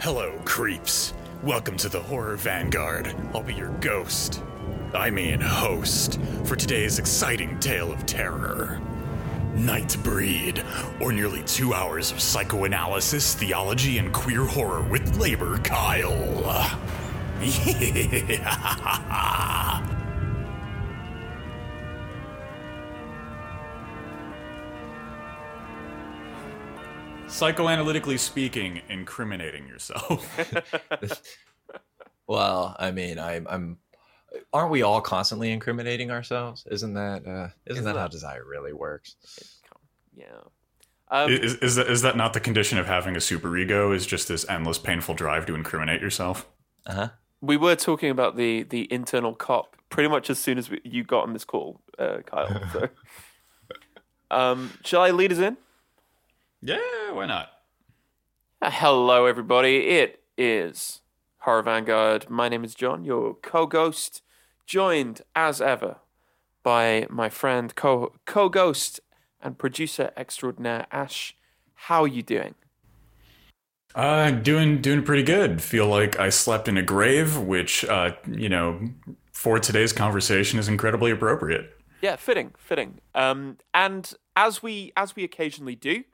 Hello, creeps. Welcome to the Horror Vanguard. I'll be your ghost. I mean, host, for today's exciting tale of terror. Nightbreed, or nearly two hours of psychoanalysis, theology, and queer horror with Labor Kyle. Yeah. Psychoanalytically speaking, incriminating yourself. Well, I mean, I'm, I'm. Aren't we all constantly incriminating ourselves? Isn't that? Uh, isn't that how desire really works? Yeah. Um, is, is, that, is that not the condition of having a superego? Is just this endless, painful drive to incriminate yourself? Uh huh. we were talking about the the internal cop pretty much as soon as we, you got on this call, uh, Kyle. So, um, shall I lead us in? Yeah, why not? Uh, hello, everybody. It is Horror Vanguard. My name is John, your co-ghost, joined as ever by my friend, co co-ghost, and producer extraordinaire Ash. How are you doing? Uh, doing doing pretty good. Feel like I slept in a grave, which uh, you know, for today's conversation is incredibly appropriate. Yeah, fitting, fitting. Um, and as we as we occasionally do,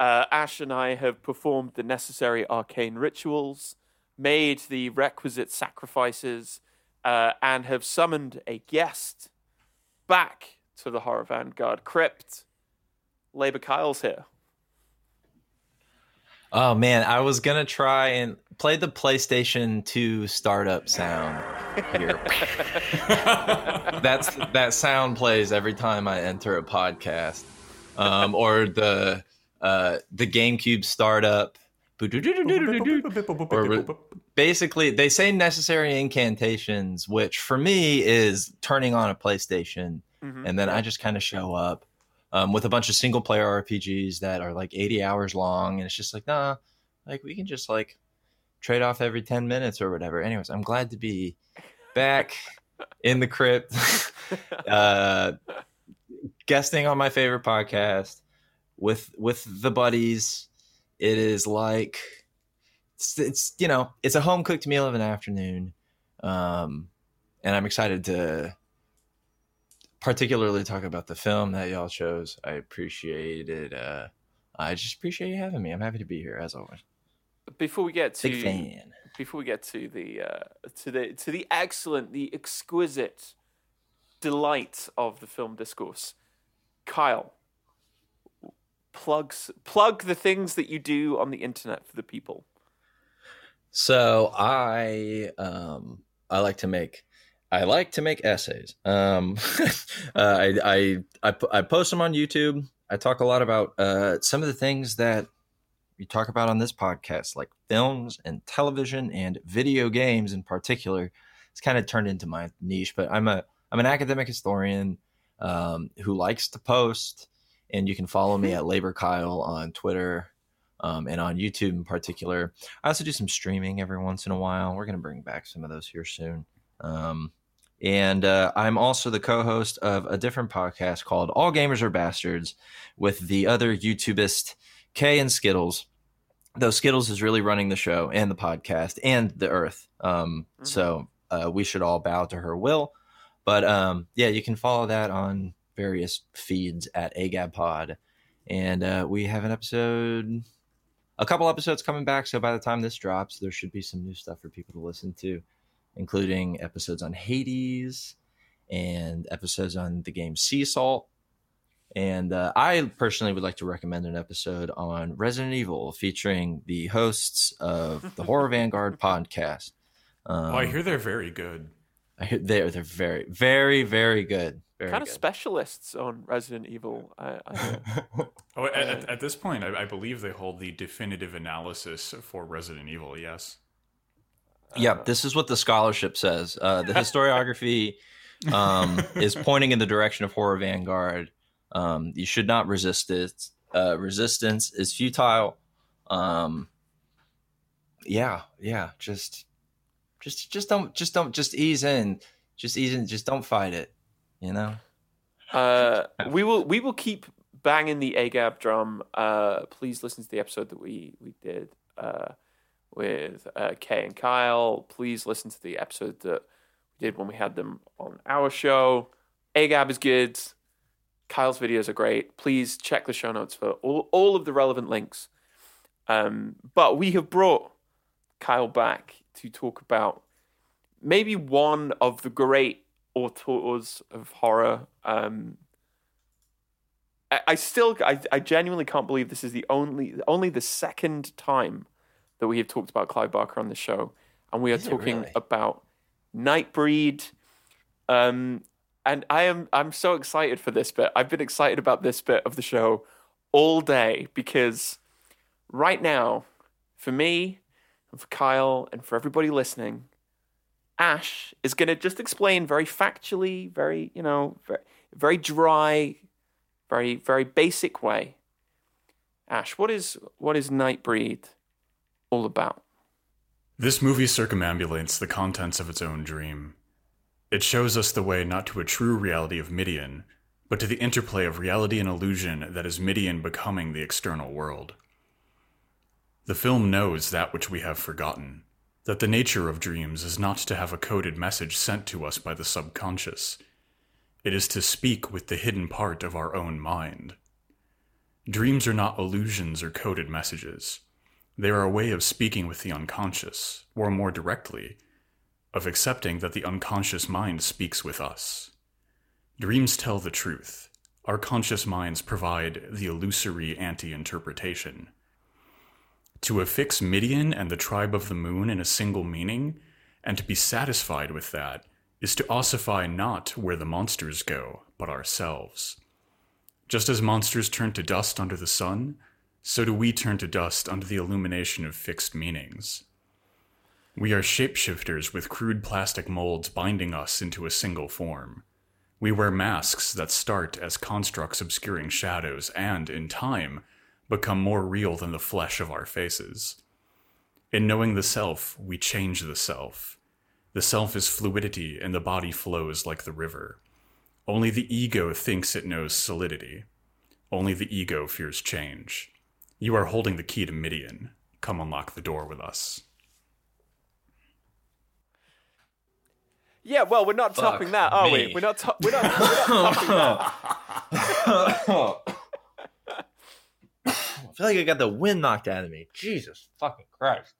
uh, Ash and I have performed the necessary arcane rituals, made the requisite sacrifices, uh, and have summoned a guest back to the Horror Vanguard crypt. Labor Kyle's here. Oh man, I was gonna try and play the PlayStation 2 startup sound here. That's that sound plays every time I enter a podcast, um, or the uh, the GameCube startup. Or basically, they say necessary incantations, which for me is turning on a PlayStation, Mhm. and then I just kind of show up um, with a bunch of single player RPGs that are like 80 hours long, and it's just like, nah, like we can just like trade off every 10 minutes or whatever. Anyways, I'm glad to be back in the crypt, uh, guesting on my favorite podcast with with the buddies. It is like it's, it's you know it's a home cooked meal of an afternoon, um, and I'm excited to particularly talk about the film that y'all chose. I appreciate it. Uh, I just appreciate you having me. I'm happy to be here as always. Before we get to Big fan. before we get to the uh, to the to the excellent, the exquisite delight of the film discourse, Kyle, plugs plug the things that you do on the internet for the people. So I um I like to make I like to make essays. Um, uh, I, I I I post them on YouTube. I talk a lot about uh, some of the things that we talk about on this podcast, like films and television and video games in particular. It's kind of turned into my niche, but I'm a I'm an academic historian um, who likes to post, and you can follow me at Labor Kyle on Twitter um, and on YouTube in particular. I also do some streaming every once in a while. We're going to bring back some of those here soon. Um, and uh, I'm also the co host of a different podcast called All Gamers Are Bastards with the other YouTubist Kay and Skittles. Though Skittles is really running the show and the podcast and the earth. Um, Mhm. So uh, we should all bow to her will. But um, yeah, you can follow that on various feeds at AgabPod. And uh, we have an episode a couple episodes coming back. So by the time this drops, there should be some new stuff for people to listen to, including episodes on Hades and episodes on the game Sea Salt. And uh, I personally would like to recommend an episode on Resident Evil featuring the hosts of the Horror Vanguard podcast. Um, oh, I hear they're very good. I hear they're they're very very very good. Very kind of good. specialists on Resident Evil. I, I. Oh, at, at, at this point, I, I believe they hold the definitive analysis for Resident Evil. Yes. Yep, this is what the scholarship says. Uh, the historiography um, is pointing in the direction of Horror Vanguard. Um, you should not resist it. Uh, resistance is futile. Um, yeah, yeah. Just, just, just don't, just don't, just ease in. Just ease in. Just don't fight it. You know. Uh, we will we will keep banging the AGAB drum. Uh, please listen to the episode that we we did uh, with uh, Kay and Kyle. Please listen to the episode that we did when we had them on our show. AGAB is good. Kyle's videos are great. Please check the show notes for all, all of the relevant links. Um, but we have brought Kyle back to talk about maybe one of the great auteurs of horror. Um, I, I still, I, I genuinely can't believe this is the only, only the second time that we have talked about Clive Barker on the show, and we are Is talking really? about Nightbreed. Um, and I am, I'm so excited for this bit. I've been excited about this bit of the show all day because right now, for me, and for Kyle, and for everybody listening, Ash is going to just explain very factually, very, you know, very, very dry, very, very basic way. Ash, what is what is Nightbreed all about? This movie circumambulates the contents of its own dream. It shows us the way not to a true reality of Midian, but to the interplay of reality and illusion that is Midian becoming the external world. The film knows that which we have forgotten that the nature of dreams is not to have a coded message sent to us by the subconscious, it is to speak with the hidden part of our own mind. Dreams are not illusions or coded messages. They are a way of speaking with the unconscious, or more directly, of accepting that the unconscious mind speaks with us. Dreams tell the truth. Our conscious minds provide the illusory anti interpretation. To affix Midian and the tribe of the moon in a single meaning, and to be satisfied with that, is to ossify not where the monsters go, but ourselves. Just as monsters turn to dust under the sun, so do we turn to dust under the illumination of fixed meanings. We are shapeshifters with crude plastic molds binding us into a single form. We wear masks that start as constructs obscuring shadows and, in time, become more real than the flesh of our faces. In knowing the self, we change the self. The self is fluidity and the body flows like the river. Only the ego thinks it knows solidity. Only the ego fears change. You are holding the key to Midian. Come unlock the door with us. Yeah, well, we're not Fuck topping that, are we? We're not. To- we're not. We're not topping that. I feel like I got the wind knocked out of me. Jesus fucking Christ.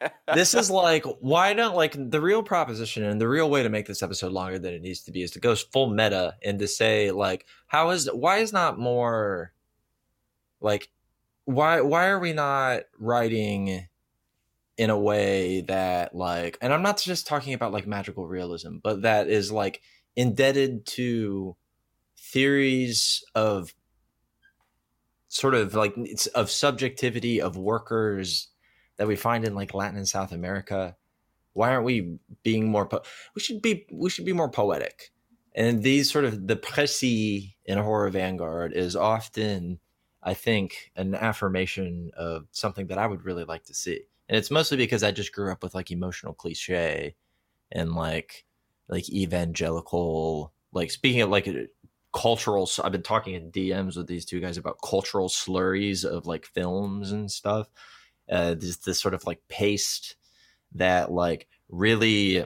this is like why don't like the real proposition and the real way to make this episode longer than it needs to be is to go full meta and to say like how is why is not more like why why are we not writing in a way that like and I'm not just talking about like magical realism but that is like indebted to theories of sort of like it's of subjectivity of workers that we find in like Latin and South America. Why aren't we being more? Po- we should be. We should be more poetic. And these sort of the précis in horror vanguard is often, I think, an affirmation of something that I would really like to see. And it's mostly because I just grew up with like emotional cliche and like like evangelical like speaking of like cultural i've been talking in dms with these two guys about cultural slurries of like films and stuff uh this this sort of like paste that like really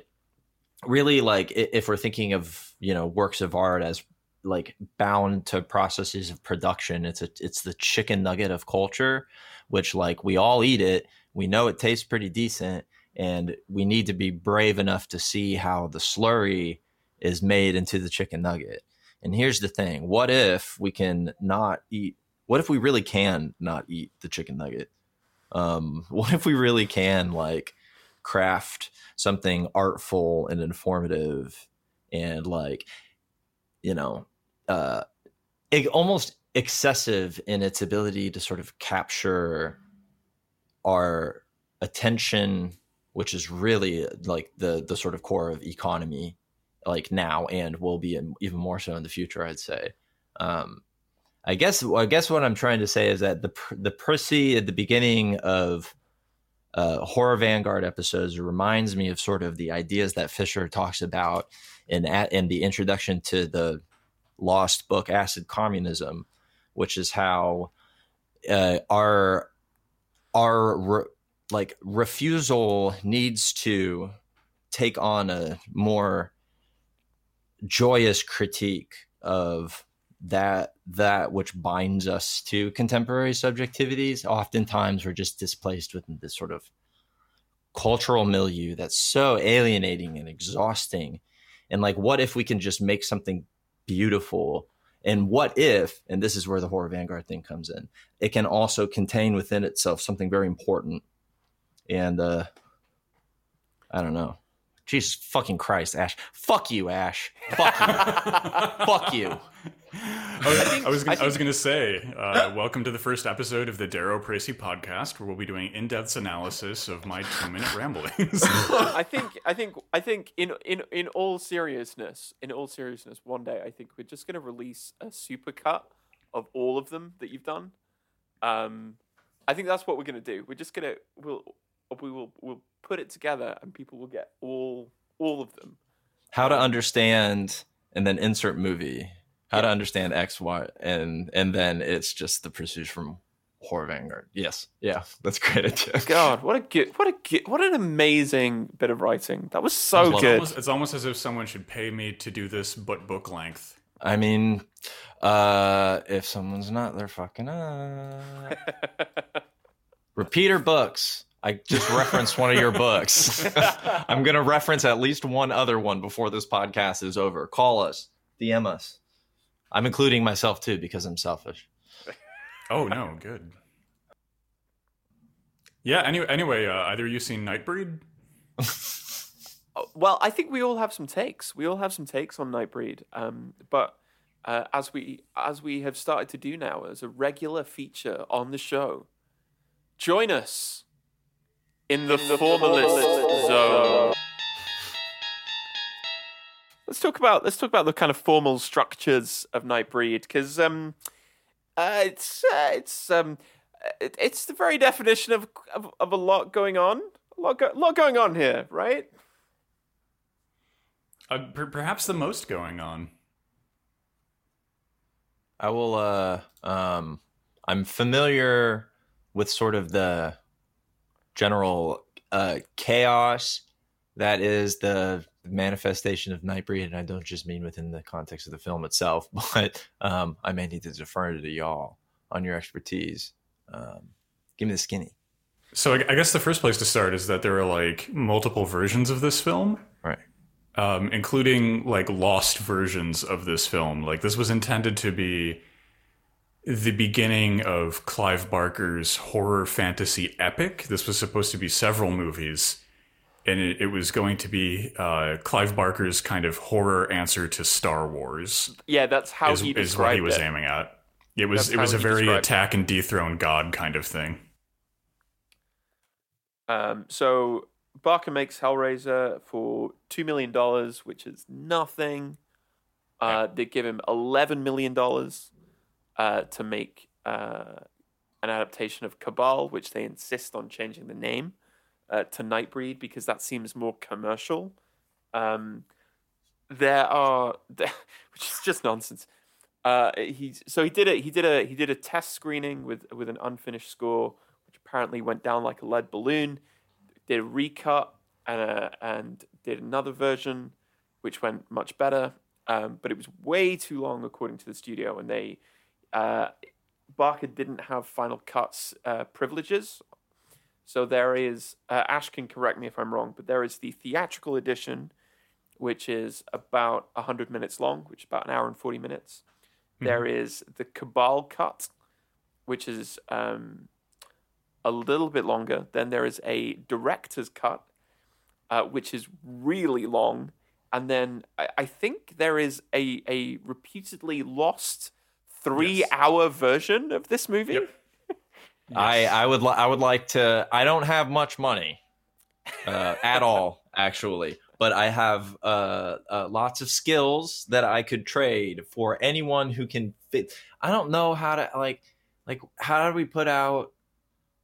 really like if we're thinking of you know works of art as like bound to processes of production it's a it's the chicken nugget of culture which like we all eat it we know it tastes pretty decent and we need to be brave enough to see how the slurry is made into the chicken nugget and here's the thing what if we can not eat, what if we really can not eat the chicken nugget? Um, what if we really can like craft something artful and informative and like, you know, uh, almost excessive in its ability to sort of capture our attention, which is really like the the sort of core of economy like now and will be even more so in the future i'd say. Um i guess i guess what i'm trying to say is that the the précis at the beginning of uh horror vanguard episodes reminds me of sort of the ideas that fisher talks about in at in the introduction to the lost book acid communism which is how uh our our re- like refusal needs to take on a more joyous critique of that that which binds us to contemporary subjectivities oftentimes we're just displaced within this sort of cultural milieu that's so alienating and exhausting. And like what if we can just make something beautiful? And what if and this is where the horror vanguard thing comes in it can also contain within itself something very important. And uh i don't know jesus fucking christ ash fuck you ash fuck you fuck you I was, I was, gonna, I was gonna say, uh, welcome to the first episode of the Darrow Pracy podcast, where we'll be doing in-depth analysis of my two-minute ramblings. I think, I think, I think, in in in all seriousness, in all seriousness, one day I think we're just gonna release a supercut of all of them that you've done. Um, I think that's what we're gonna do. We're just gonna we'll we will we'll put it together, and people will get all all of them. how to understand and then insert movie how to understand x y and and then it's just the pursuit from horror vanguard yes yeah that's great idea God, what a good, what a good, what an amazing bit of writing. That was so love It's good. almost, it's almost as if someone should pay me to do this, but book length. i mean uh if someone's not they're fucking up repeater books i just referenced one of your books i'm gonna reference at least one other one before this podcast is over call us dm us i'm including myself too because i'm selfish Oh no, good. Yeah. Anyway, anyway, uh, either you seen Nightbreed? Oh, well, I think we all have some takes. We all have some takes on Nightbreed. Um, but uh, as we as we have started to do now as a regular feature on the show, join us in the, formalist zone. Let's talk about let's talk about the kind of formal structures of Nightbreed because um, uh, it's uh, it's um, it, it's the very definition of, of of a lot going on. A lot, go- lot going on here, right? Uh, per- perhaps the most going on. I will uh um I'm familiar with sort of the general uh chaos that is the manifestation of Nightbreed and I don't just mean within the context of the film itself, but um I may need to defer to y'all on your expertise. Um give me the skinny. So I, I guess the first place to start is that there are like multiple versions of this film. Right. um, including like lost versions of this film. Like this was intended to be the beginning of Clive Barker's horror fantasy epic. This was supposed to be several movies, and it, it was going to be uh, Clive Barker's kind of horror answer to Star Wars. Yeah, that's how Is, he is what he was it. aiming at. It was That's it was a very described it. attack and dethrone God kind of thing. Um, so Barker makes Hellraiser for two million dollars, which is nothing. Uh, They give him eleven million dollars uh, to make uh, an adaptation of Cabal, which they insist on changing the name uh, to Nightbreed because that seems more commercial. Um, there are, which is just nonsense. Uh, he's so he did a he did a he did a test screening with with an unfinished score, which apparently went down like a lead balloon. Did a recut and a, and did another version, which went much better. Um, but it was way too long, according to the studio, and they uh, Barker didn't have Final Cuts uh, privileges. So there is uh, Ash can correct me if I'm wrong, but there is the theatrical edition, which is about hundred minutes long, which is about an hour and forty minutes. There is the Cabal cut, which is um, a little bit longer. Then there is a director's cut, uh, which is really long. And then I, I think there is a, a reputedly lost three Yes. hour version of this movie. Yep. I I would li- I would like to. I don't have much money uh, at all, actually, but I have uh, uh, lots of skills that I could trade for anyone who can fit. I don't know how to like like how do we put out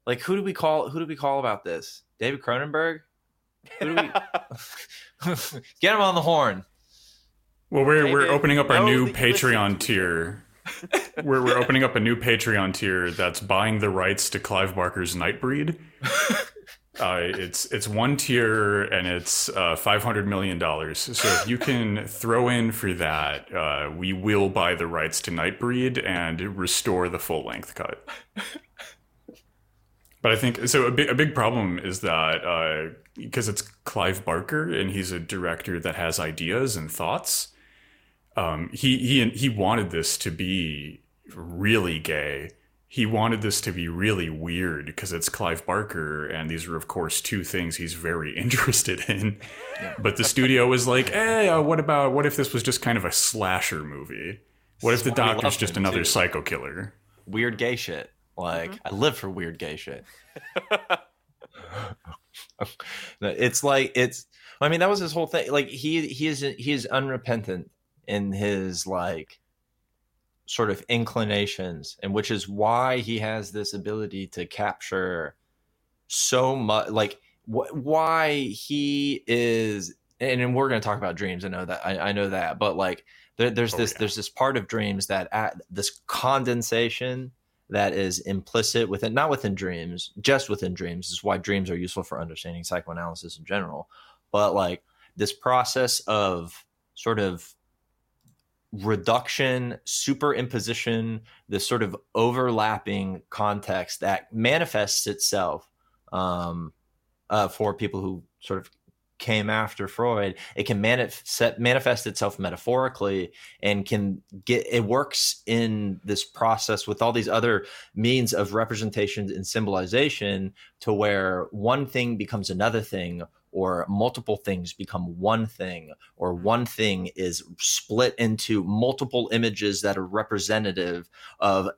like who do we call who do we call about this? David Cronenberg. Who do we get him on the horn? Well, we're we're opening up our new that you listen Patreon tier. We're we're opening up a new Patreon tier that's buying the rights to Clive Barker's Nightbreed. Uh, it's it's one tier and it's uh, five hundred million dollars. So if you can throw in for that, uh, we will buy the rights to Nightbreed and restore the full length cut. But I think so. A big, a big problem is that because it's Clive Barker and he's a director that has ideas and thoughts. Um, he he he wanted this to be really gay he wanted this to be really weird because it's Clive Barker, and these are, of course, two things he's very interested in. Yeah. But the studio was like, "Hey, uh, what about what if this was just kind of a slasher movie? What if the doctor's just another too. psycho killer? Weird gay shit. Like mm-hmm. I live for weird gay shit. it's like it's. I mean, that was his whole thing. Like he he is he is unrepentant in his like sort of inclinations and which is why he has this ability to capture so much like wh- why he is and, and we're going to talk about dreams i know that i, I know that but like there, there's oh, this yeah. there's this part of dreams that at this condensation that is implicit within not within dreams just within dreams is why dreams are useful for understanding psychoanalysis in general but like this process of sort of reduction, superimposition, this sort of overlapping context that manifests itself um, uh, for people who sort of came after Freud. It can manifest manifest itself metaphorically and can get it works in this process with all these other means of representation and symbolization to where one thing becomes another thing or multiple things become one thing, or mm-hmm. one thing is split into multiple images that are representative of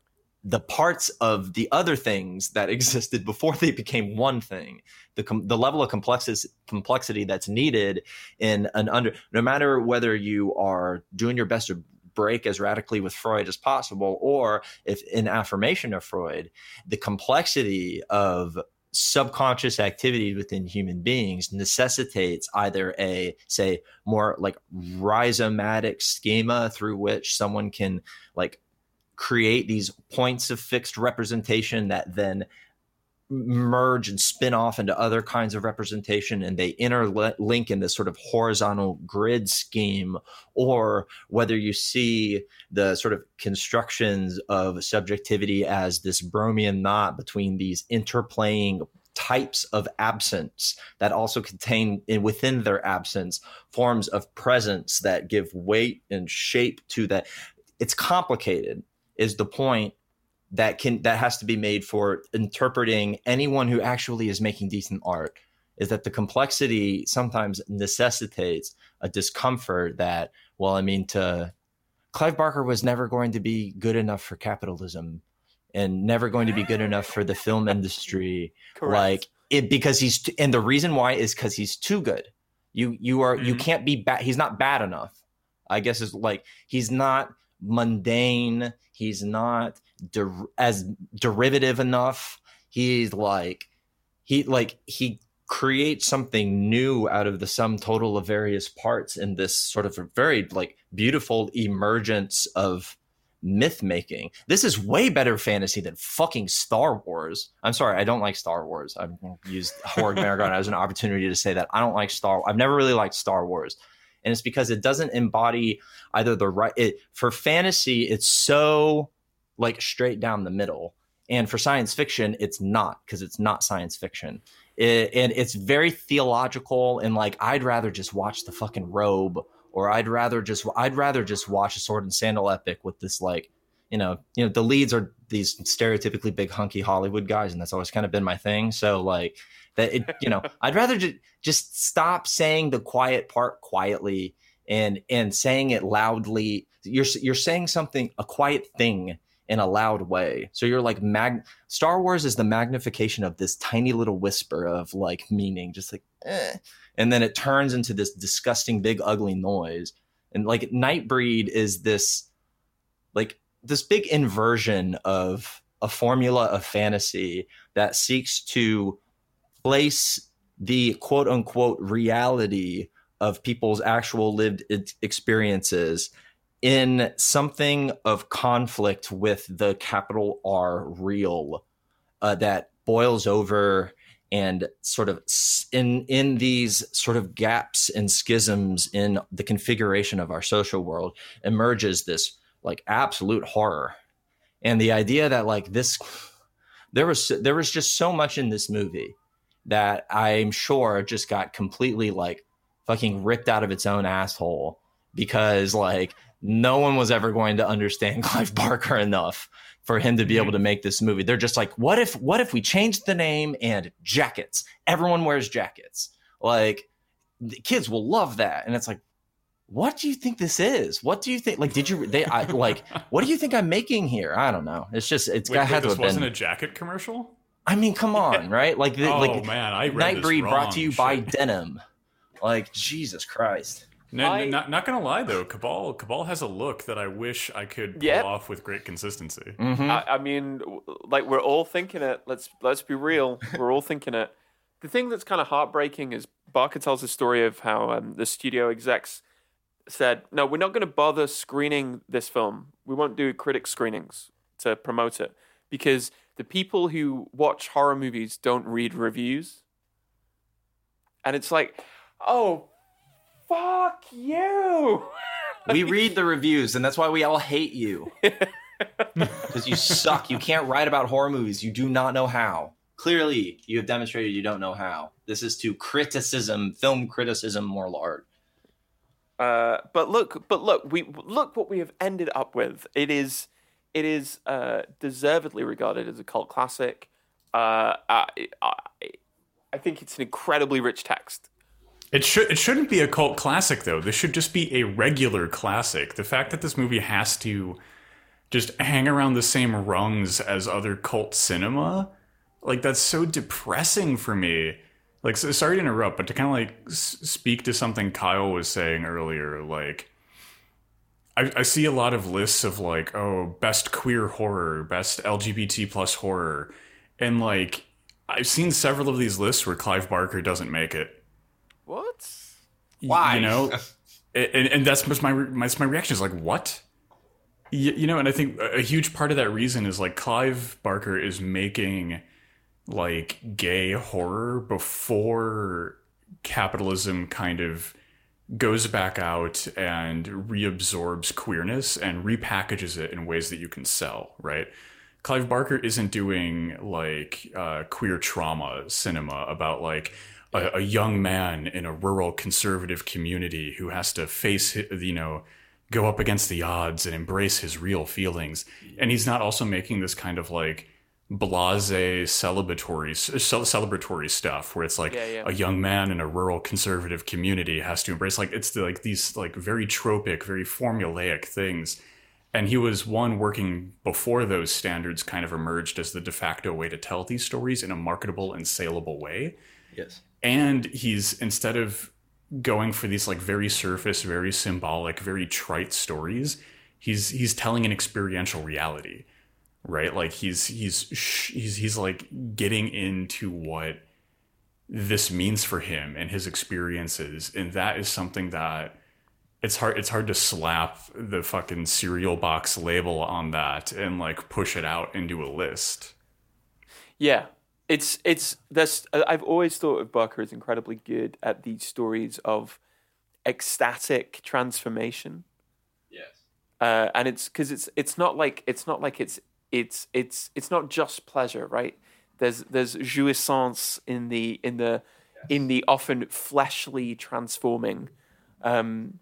the parts of the other things that existed before they became one thing. The com- the level of complexity complexity that's needed in an under no matter whether you are doing your best to break as radically with Freud as possible or if in affirmation of Freud the complexity of subconscious activity within human beings necessitates either a say more like rhizomatic schema through which someone can like create these points of fixed representation that then merge and spin off into other kinds of representation and they interlink in this sort of horizontal grid scheme or whether you see the sort of constructions of subjectivity as this Borromean knot between these interplaying types of absence that also contain within their absence forms of presence that give weight and shape to that. It's complicated is the point that can that has to be made for interpreting anyone who actually is making decent art is that the complexity sometimes necessitates a discomfort that well i mean to clive barker was never going to be good enough for capitalism and never going to be good enough for the film industry Correct. like it because he's t- and the reason why is because he's too good you you are mm-hmm. you can't be bad he's not bad enough i guess is like he's not mundane he's not der- as derivative enough. He's like he like he creates something new out of the sum total of various parts in this sort of a very like beautiful emergence of myth making. This is way better fantasy than fucking Star Wars. I'm sorry, I don't like Star Wars. I've used Horror Maragon as an opportunity to say that I don't like Star. I've never really liked Star Wars, and it's because it doesn't embody either the right. It for fantasy, it's so like straight down the middle. And for science fiction, it's not because it's not science fiction. It, and it's very theological and like I'd rather just watch the fucking robe or I'd rather just I'd rather just watch a sword and sandal epic with this like you know you know the leads are these stereotypically big hunky Hollywood guys and that's always kind of been my thing so like that it you know I'd rather just just stop saying the quiet part quietly and and saying it loudly you're you're saying something a quiet thing in a loud way. So you're like mag Star Wars is the magnification of this tiny little whisper of like meaning, just like eh. And then it turns into this disgusting big ugly noise. And like Nightbreed is this like this big inversion of a formula of fantasy that seeks to place the quote unquote reality of people's actual lived experiences in something of conflict with the capital R real uh, that boils over and sort of in in these sort of gaps and schisms in the configuration of our social world emerges this like absolute horror. And the idea that like this there was there was just so much in this movie that i'm sure just got completely like fucking ripped out of its own asshole because like no one was ever going to understand clive barker enough for him to be able to mm-hmm. make this movie. They're just like, what if what if we changed the name and jackets? Everyone wears jackets. Like kids will love that. And it's like, what do you think this is? What do you think? Like, did you they I, like? What do you think I'm making here? I don't know. It's just it's got had to this have wasn't been. a jacket commercial. I mean, come on, right? Like, the, oh like man, I read this Nightbreed brought to you by denim. Like Jesus Christ. No, I- not, not gonna lie though, Cabal Cabal has a look that I wish I could pull Yep. off with great consistency. Mhm. I, I mean, like we're all thinking it. Let's let's be real. We're all thinking it. The thing that's kind of heartbreaking is Barker tells the story of how um, the studio execs said, "No, we're not going to bother screening this film. We won't do critic screenings to promote it because the people who watch horror movies don't read reviews." And it's like, "Oh, fuck you!" we read the reviews, and that's why we all hate you. Because you suck. You can't write about horror movies. You do not know how. Clearly, you have demonstrated you don't know how. This is to criticism, film criticism, more large. Uh, but look, but look, we look what we have ended up with. It is, it is uh, deservedly regarded as a cult classic. Uh, I, I, I think it's an incredibly rich text. It should it shouldn't be a cult classic though. This should just be a regular classic. The fact that this movie has to just hang around the same rungs as other cult cinema, like that's so depressing for me. Like, so, sorry to interrupt, but to kind of like speak to something Kyle was saying earlier, like. I, I see a lot of lists of like, oh, best queer horror, best LGBT plus horror, and like, I've seen several of these lists where Clive Barker doesn't make it. What? Why? You know, and, and that's my my my reaction is like, what? You, you know, and I think a a huge part of that reason is like Clive Barker is making like gay horror before capitalism kind of goes back out and reabsorbs queerness and repackages it in ways that you can sell, right? Clive Barker isn't doing like uh, queer trauma cinema about like a, a young man in a rural conservative community who has to face, you know, go up against the odds and embrace his real feelings. And he's not also making this kind of like blase celebratory celebratory stuff where it's like Yeah, yeah. a young man in a rural conservative community has to embrace like it's the, like these like very tropic very formulaic things and he was one working before those standards kind of emerged as the de facto way to tell these stories in a marketable and saleable way Yes. And he's instead of going for these like very surface very symbolic very trite stories he's he's telling an experiential reality right? Like he's he's he's he's like getting into what this means for him and his experiences. And that is something that it's hard it's hard to slap the fucking cereal box label on that and like push it out into a list. Yeah, it's it's this. I've always thought of Barker as incredibly good at these stories of ecstatic transformation. Yes. uh, and it's because it's it's not like it's not like it's it's it's it's not just pleasure, right? There's there's jouissance in the in the in the often fleshly transforming, um,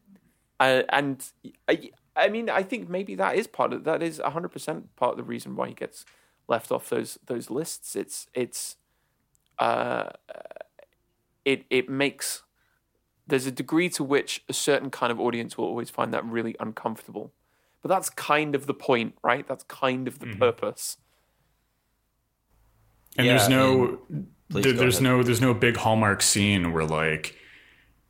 uh, and I, I mean I think maybe that is part of that is hundred percent part of the reason why he gets left off those those lists. It's it's uh, it it makes there's a degree to which a certain kind of audience will always find that really uncomfortable. But that's kind of the point, right? That's kind of the purpose. and Yeah, there's no Please there- there's ahead. no there's no big hallmark scene where like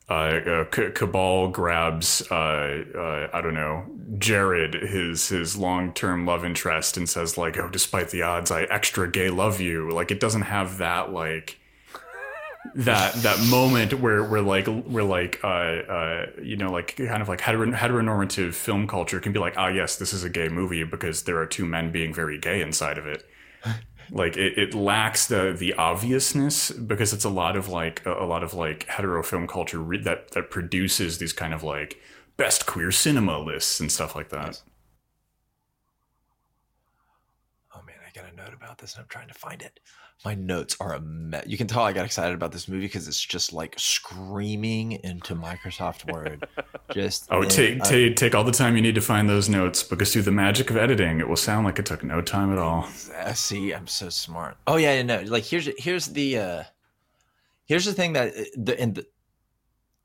uh, uh C- cabal grabs uh, uh i don't know jared his his long-term love interest and says like oh despite the odds i extra gay love you. Like it doesn't have that like that that moment where where like where like uh uh you know like kind of like hetero- heteronormative film culture can be like ah yes this is a gay movie because there are two men being very gay inside of it like it, it lacks the the obviousness because it's a lot of like a, a lot of like hetero film culture re- that that produces these kind of like best queer cinema lists and stuff like that. Oh man, I got a note about this and I'm trying to find it. My notes are a mess. You can tell I got excited about this movie because it's just like screaming into Microsoft Word. Just Oh, in take a- take take all the time you need to find those notes because through the magic of editing, it will sound like it took no time at all. See, I'm so smart. Oh yeah, no. Like here's here's the uh here's the thing that uh, the and the,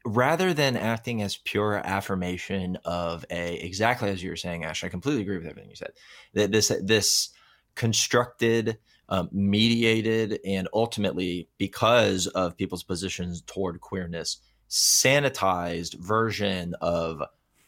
rather than acting as pure affirmation of a exactly as you were saying, Ash, I completely agree with everything you said. That this this constructed, um, mediated, and ultimately because of people's positions toward queerness, sanitized version of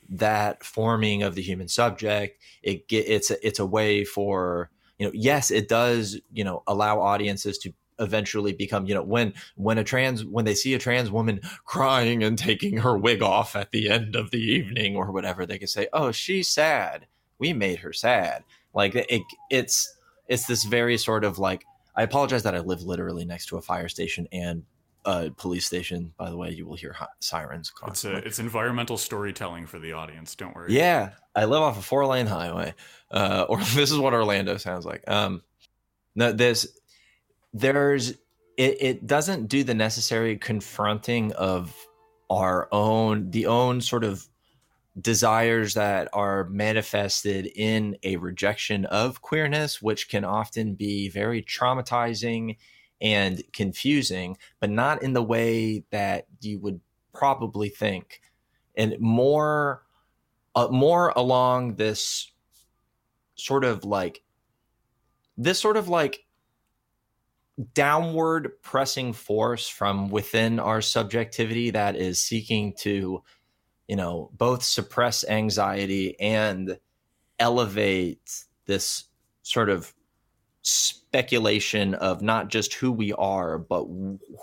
that forming of the human subject. It get it's a, it's a way for you know yes it does you know allow audiences to eventually become you know when when a trans when they see a trans woman crying and taking her wig off at the end of the evening or whatever they can say oh she's sad we made her sad like it, it's it's this very sort of like i apologize that i live literally next to a fire station and a police station by the way you will hear hi- sirens It's a, it's environmental storytelling for the audience. Don't worry. yeah, I live off a four lane highway, uh, or this is what Orlando sounds like. Um, no, there's, there's, it, it doesn't do the necessary confronting of our own, the own sort of desires that are manifested in a rejection of queerness, which can often be very traumatizing and confusing, but not in the way that you would probably think, and more uh, more along this sort of like this sort of like downward pressing force from within our subjectivity that is seeking to you know both suppress anxiety and elevate this sort of speculation of not just who we are but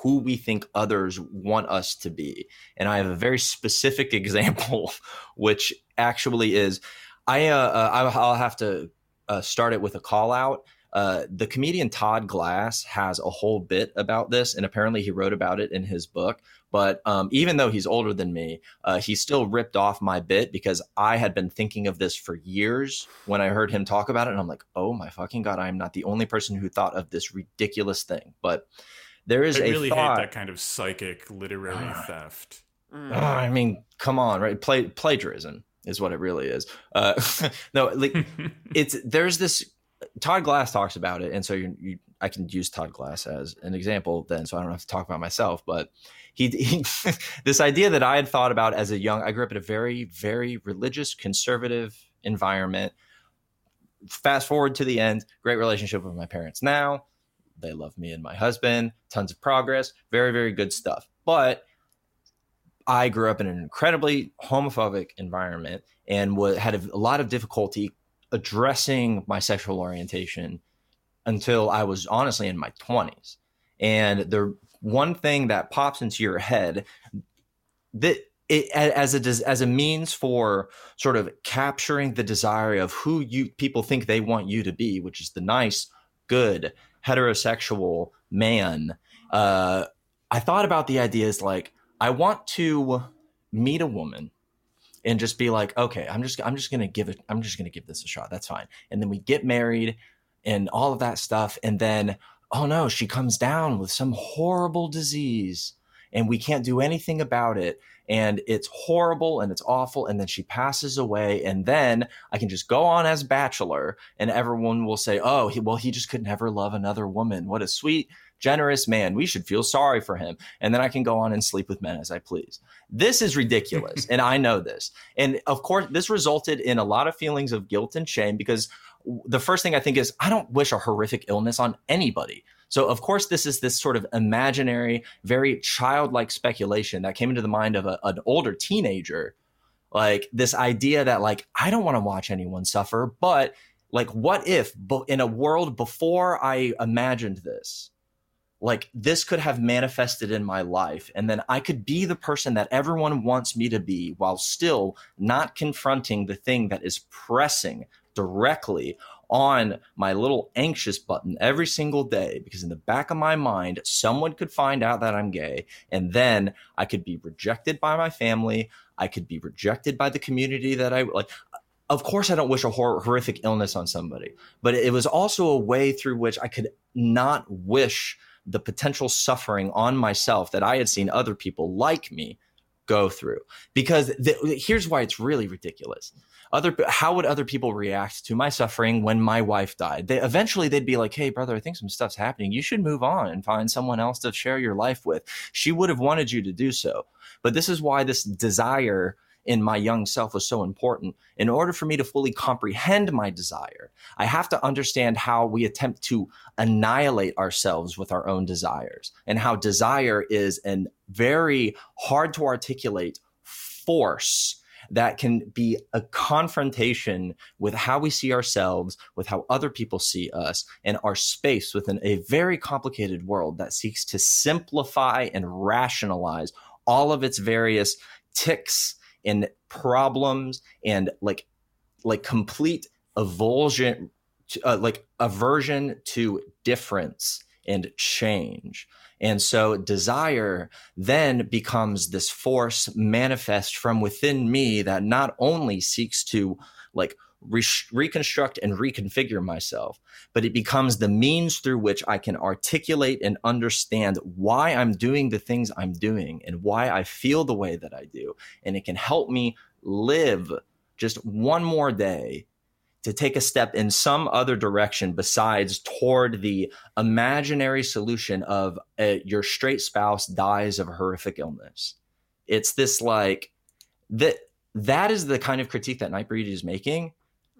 who we think others want us to be and i have a very specific example which actually is i uh, uh i'll have to uh, start it with a call out uh, the comedian Todd Glass has a whole bit about this, and apparently he wrote about it in his book. But um, even though he's older than me, uh, he still ripped off my bit because I had been thinking of this for years when I heard him talk about it. And I'm like, oh my fucking God, I am not the only person who thought of this ridiculous thing. But there is I a really thought. hate that kind of psychic literary theft. Mm. Ah, I mean, come on, right? Play, plagiarism is what it really is. Uh, no, like it's there's this Todd Glass talks about it, and so you, you I can use Todd Glass as an example then, so I don't have to talk about myself. But he, he this idea that I had thought about as a young, I grew up in a very very religious conservative environment. Fast forward to the end, great relationship with my parents now. They love me and my husband, tons of progress, very very good stuff. But I grew up in an incredibly homophobic environment and had a, a lot of difficulty addressing my sexual orientation until I was honestly in my 20s. And the one thing that pops into your head that it, as a as a means for sort of capturing the desire of who you people think they want you to be, which is the nice, good, heterosexual man. Uh, I thought about the ideas like I want to meet a woman and just be like, okay, I'm just I'm just gonna give it I'm just gonna give this a shot. That's fine. And then we get married and all of that stuff, and then oh no, she comes down with some horrible disease and we can't do anything about it. And it's horrible and it's awful. And then she passes away. And then I can just go on as bachelor and everyone will say, oh, he, well, he just could never love another woman. What a sweet, generous man. We should feel sorry for him. And then I can go on and sleep with men as I please. This is ridiculous. and I know this. And of course, this resulted in a lot of feelings of guilt and shame because the first thing I think is I don't wish a horrific illness on anybody. So, of course, this is this sort of imaginary, very childlike speculation that came into the mind of a, an older teenager. Like this idea that, like, I don't want to watch anyone suffer, but like, what if in a world before I imagined this, like, this could have manifested in my life, and then I could be the person that everyone wants me to be while still not confronting the thing that is pressing directly on my little anxious button every single day because in the back of my mind, someone could find out that I'm gay. And then I could be rejected by my family. I could be rejected by the community that I like. Of course, I don't wish a hor- horrific illness on somebody, but it was also a way through which I could not wish the potential suffering on myself that I had seen other people like me go through. Because the, here's why it's really ridiculous. Other how would other people react to my suffering when my wife died? They eventually they'd be like, "Hey brother, I think some stuff's happening. You should move on and find someone else to share your life with." She would have wanted you to do so. But this is why this desire in my young self was so important. In order for me to fully comprehend my desire, I have to understand how we attempt to annihilate ourselves with our own desires and how desire is a very hard to articulate force that can be a confrontation with how we see ourselves, with how other people see us, and our space within a very complicated world that seeks to simplify and rationalize all of its various ticks and problems and like like complete avulsion uh, like aversion to difference and change and so desire then becomes this force manifest from within me that not only seeks to like re- reconstruct and reconfigure myself, but it becomes the means through which I can articulate and understand why I'm doing the things I'm doing and why I feel the way that I do. And it can help me live just one more day to take a step in some other direction besides toward the imaginary solution of uh, your straight spouse dies of a horrific illness. It's this like that that is the kind of critique that Nightbreed is making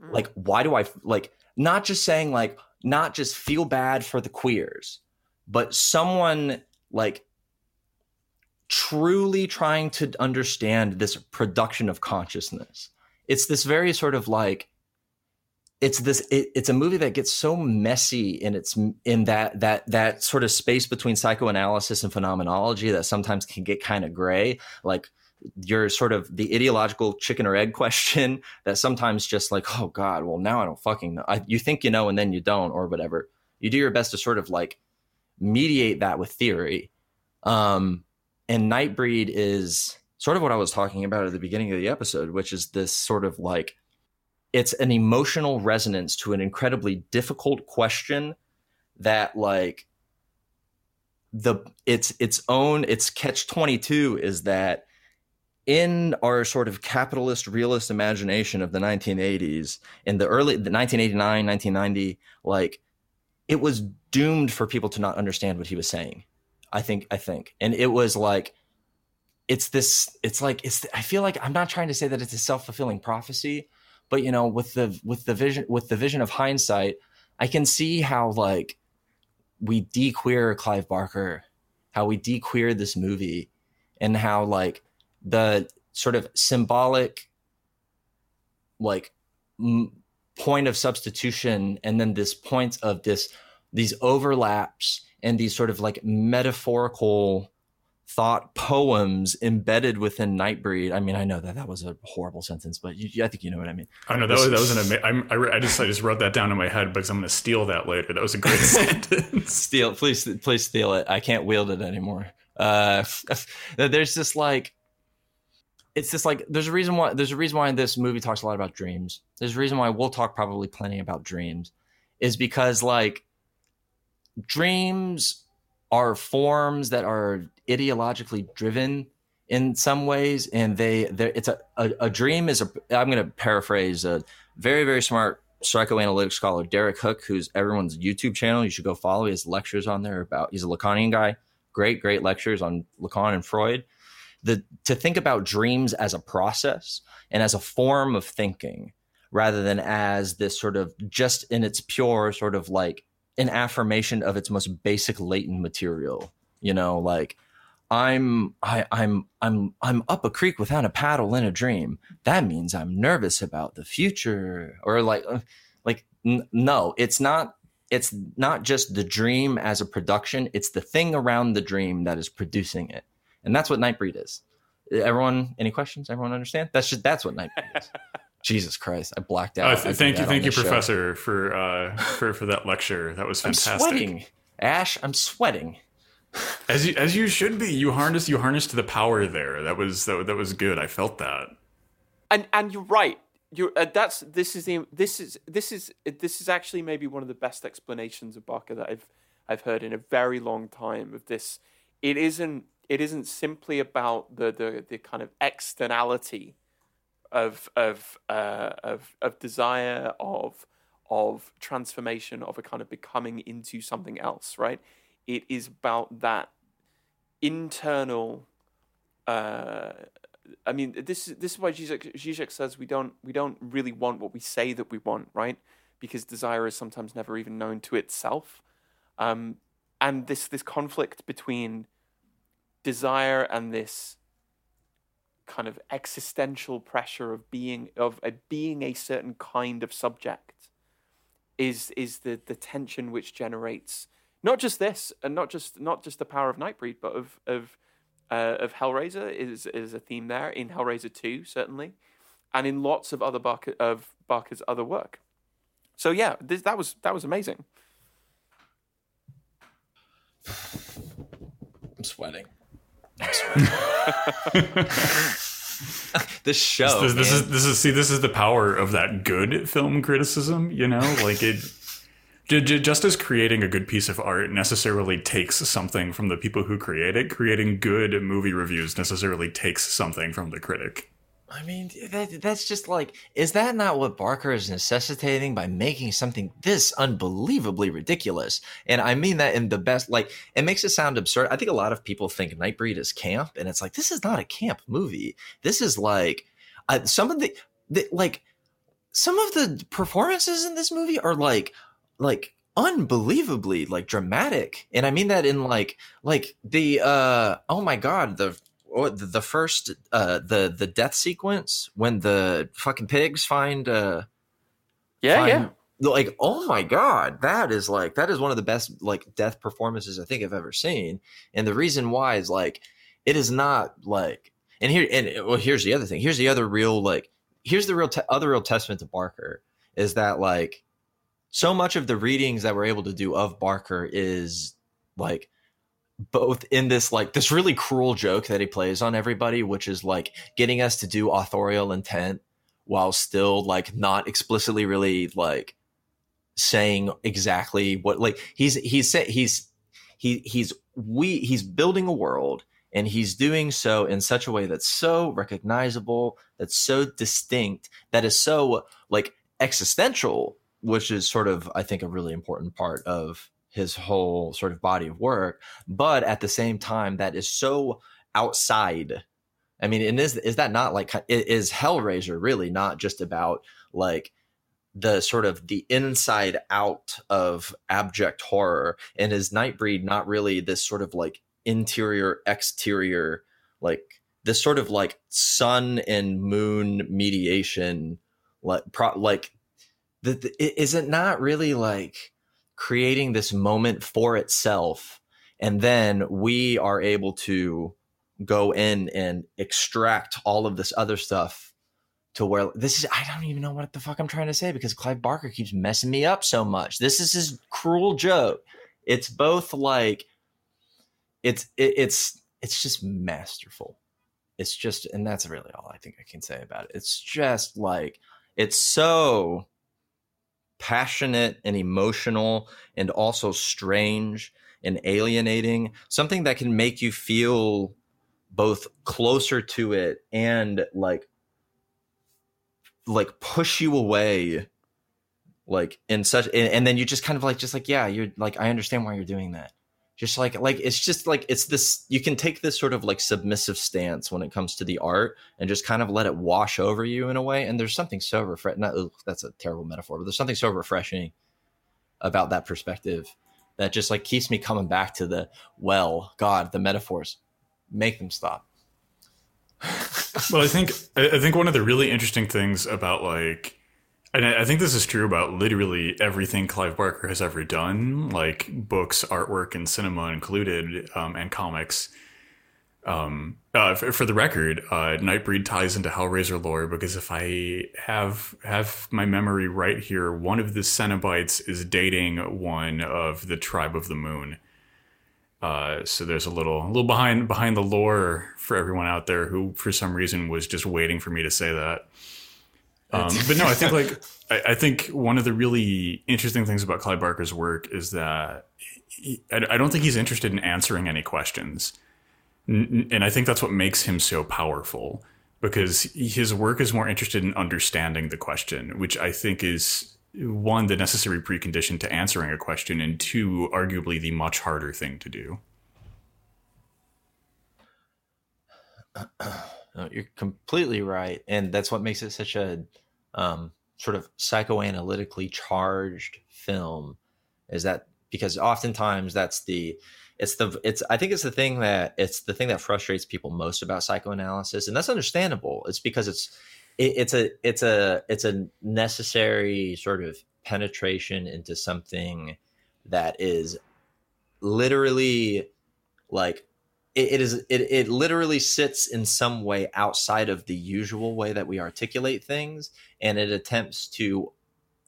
Mm. Like, why do I like not just saying like not just feel bad for the queers, but someone like truly trying to understand this production of consciousness. It's this very sort of like it's this it, it's a movie that gets so messy in its in that that that sort of space between psychoanalysis and phenomenology that sometimes can get kind of gray. Like your sort of the ideological chicken or egg question that sometimes just like oh god well now i don't fucking know I, you think you know and then you don't or whatever. You do your best to sort of like mediate that with theory. Um and nightbreed is sort of what i was talking about at the beginning of the episode which is this sort of like it's an emotional resonance to an incredibly difficult question that like the it's its own its catch 22 is that in our sort of capitalist realist imagination of the 1980s in the early the 1989 1990 like it was doomed for people to not understand what he was saying. I think i think. And it was like it's this it's like it's i feel like i'm not trying to say that it's a self-fulfilling prophecy but you know with the with the vision with the vision of hindsight i can see how like we de-queer clive barker how we de-queer this movie and how like the sort of symbolic like m- point of substitution and then this point of this these overlaps and these sort of like metaphorical thought poems embedded within Nightbreed. I mean, I know that that was a horrible sentence, but you, I think you know what I mean. I know that was that was an amazing. I, I just I just wrote that down in my head because I'm going to steal that later. That was a great sentence. Steal, please, please steal it. I can't wield it anymore. Uh, there's just like it's just like there's a reason why there's a reason why this movie talks a lot about dreams. There's a reason why we'll talk probably plenty about dreams, is because like dreams are forms that are ideologically driven in some ways, and they it's a, a, a dream is a I'm going to paraphrase a very very smart psychoanalytic scholar Derek Hook, who's everyone's YouTube channel. You should go follow. Has lectures on there about he's a Lacanian guy. Great great lectures on Lacan and Freud the to think about dreams as a process and as a form of thinking rather than as this sort of just in its pure sort of like an affirmation of its most basic latent material you know like i'm I, i'm i'm i'm up a creek without a paddle in a dream that means i'm nervous about the future or like uh, like n- no it's not it's not just the dream as a production it's the thing around the dream that is producing it and that's what Nightbreed is. Everyone, any questions? Everyone understand? That's just that's what Nightbreed is. Jesus Christ, I blacked Uh, out. th- I thank you, thank you, this show. Professor, for uh, for for that lecture. That was fantastic. I'm fantastic. sweating, Ash. I'm sweating. As you as you should be. You harnessed you harnessed the power there. That was that, that was good. I felt that. and and you're right. You're uh, that's this is the this is this is this is actually maybe one of the best explanations of Barker that I've I've heard in a very long time. Of this, it isn't it isn't simply about the the, the kind of externality of of uh, of of desire of of transformation of a kind of becoming into something else. Right. It is about that internal. Uh, I mean, this is this is why Zizek, Zizek says we don't we don't really want what we say that we want, right? Because desire is sometimes never even known to itself, um, and this this conflict between desire and this kind of existential pressure of being of a, being a certain kind of subject is is the the tension which generates not just this and not just not just the power of Nightbreed, but of of uh, of Hellraiser is is a theme there in Hellraiser Two certainly, and in lots of other Barker of Barker's other work. So yeah, this, that was that was amazing. I'm sweating. This show. this, this man. is this is see this is the power of that good film criticism. You know, like it. ju- ju- Just as creating a good piece of art necessarily takes something from the people who create it, creating good movie reviews necessarily takes something from the critic. I mean, that, that's just like, is that not what Barker is necessitating by making something this unbelievably ridiculous? And I mean that in the best, like, it makes it sound absurd. I think a lot of people think Nightbreed is camp, and it's like, this is not a camp movie. This is like, uh, some of the, the, like, some of the performances in this movie are like, like, unbelievably like dramatic and i mean that in like like the uh oh my god the the, the first uh the the death sequence when the fucking pigs find uh Yeah, find, like oh my god that is like that is one of the best like death performances i think i've ever seen. And the reason why is like it is not like and here and well here's the other thing. Here's the other real like here's the real te- other real testament to barker is that like so much of the readings that we're able to do of barker is like both in this like this really cruel joke that he plays on everybody which is like getting us to do authorial intent while still like not explicitly really like saying exactly what like he's he's he's he he's we he's building a world and he's doing so in such a way that's so recognizable that's so distinct that is so like existential which is sort of i think a really important part of his whole sort of body of work but at the same time that is so outside. I mean and is is that not like is hellraiser really not just about like the sort of the inside out of abject horror? And is nightbreed not really this sort of like interior exterior like this sort of like sun and moon mediation like pro, like the, the, is it not really like creating this moment for itself and then we are able to go in and extract all of this other stuff to where this is I don't even know what the fuck I'm trying to say because Clive Barker keeps messing me up so much. This is his cruel joke. It's both like it's it, it's it's just masterful. It's just and that's really all I think I can say about it. It's just like it's so passionate and emotional and also strange and alienating. Something that can make you feel both closer to it and like like push you away like in such and, and, then you just kind of like just like yeah you're like i understand why you're doing that just like like it's just like it's this you can take this sort of like submissive stance when it comes to the art and just kind of let it wash over you in a way. And there's something so refreshing that's a terrible metaphor but there's something so refreshing about that perspective that just like keeps me coming back to the well god the metaphors make them stop. Well, I think I think one of the really interesting things about like, and I think this is true about literally everything Clive Barker has ever done, like books, artwork, and cinema included, um, and comics. Um, uh, for, for the record, uh, Nightbreed ties into Hellraiser lore because if I have have my memory right here, one of the Cenobites is dating one of the Tribe of the Moon. Uh, so there's a little a little behind behind the lore for everyone out there who, for some reason, was just waiting for me to say that. Um, but no, I think like I, I, think one of the really interesting things about Clive Barker's work is that he, I, I don't think he's interested in answering any questions and I think that's what makes him so powerful because his work is more interested in understanding the question, which I think is one the necessary precondition to answering a question, and two, arguably the much harder thing to do. No, you're completely right, and that's what makes it such a um, sort of psychoanalytically charged film. Is that because oftentimes that's the it's the it's i think it's the thing that it's the thing that frustrates people most about psychoanalysis and that's understandable it's because it's it, it's a it's a it's a necessary sort of penetration into something that is literally like it, it is it, it literally sits in some way outside of the usual way that we articulate things and it attempts to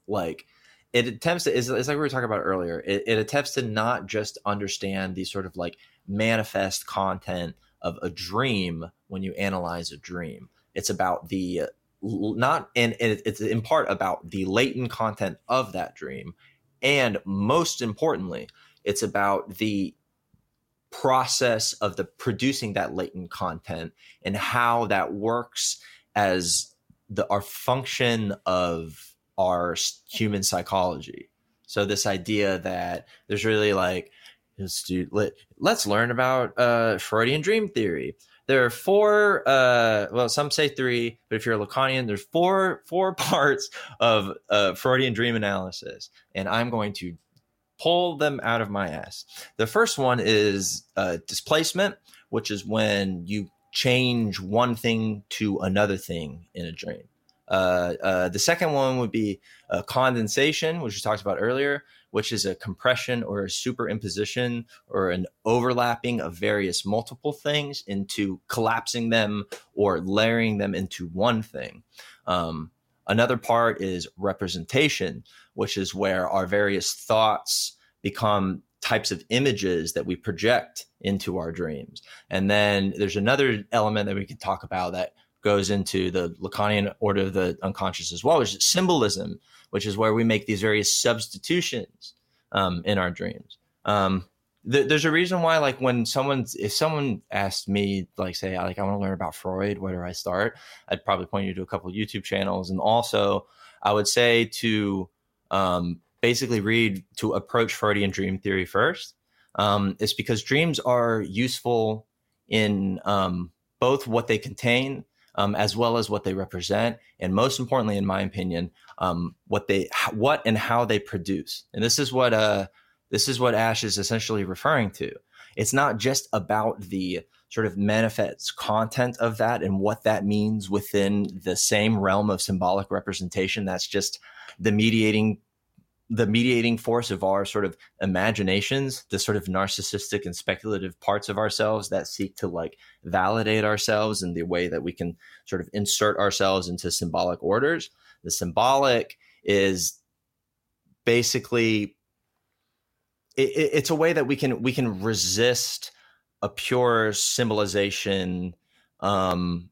like it attempts to, it's, it's like we were talking about earlier, it, it attempts to not just understand the sort of like manifest content of a dream when you analyze a dream. It's about the not and it's in part about the latent content of that dream and most importantly it's about the process of the producing that latent content and how that works as the our function of our human psychology. So this idea that there's really like, let, us learn about uh, Freudian dream theory. There are four, uh, well, some say three, but if you're a Lacanian, there's four four parts of uh, Freudian dream analysis, and I'm going to pull them out of my ass. The first one is uh, displacement, which is when you change one thing to another thing in a dream. Uh, uh, the second one would be condensation, which we talked about earlier, which is a compression or a superimposition or an overlapping of various multiple things into collapsing them or layering them into one thing. Um, another part is representation, which is where our various thoughts become types of images that we project into our dreams. And then there's another element that we could talk about that goes into the Lacanian order of the unconscious as well, which is symbolism, which is where we make these various substitutions um, in our dreams. Um, th- there's a reason why, like, when someone's, if someone asked me, like, say, like, I want to learn about Freud, where do I start? I'd probably point you to a couple YouTube channels. And also, I would say to um, basically read, to approach Freudian dream theory first. Um, it's because dreams are useful in um, both what they contain um, as well as what they represent, and most importantly, in my opinion, um, what they what and how they produce. And this is what uh, this is what Ash is essentially referring to. It's not just about the sort of manifest content of that and what that means within the same realm of symbolic representation. That's just the mediating the mediating force of our sort of imaginations, the sort of narcissistic and speculative parts of ourselves that seek to like validate ourselves in the way that we can sort of insert ourselves into symbolic orders. The symbolic is basically it, it's a way that we can we can resist a pure symbolization um,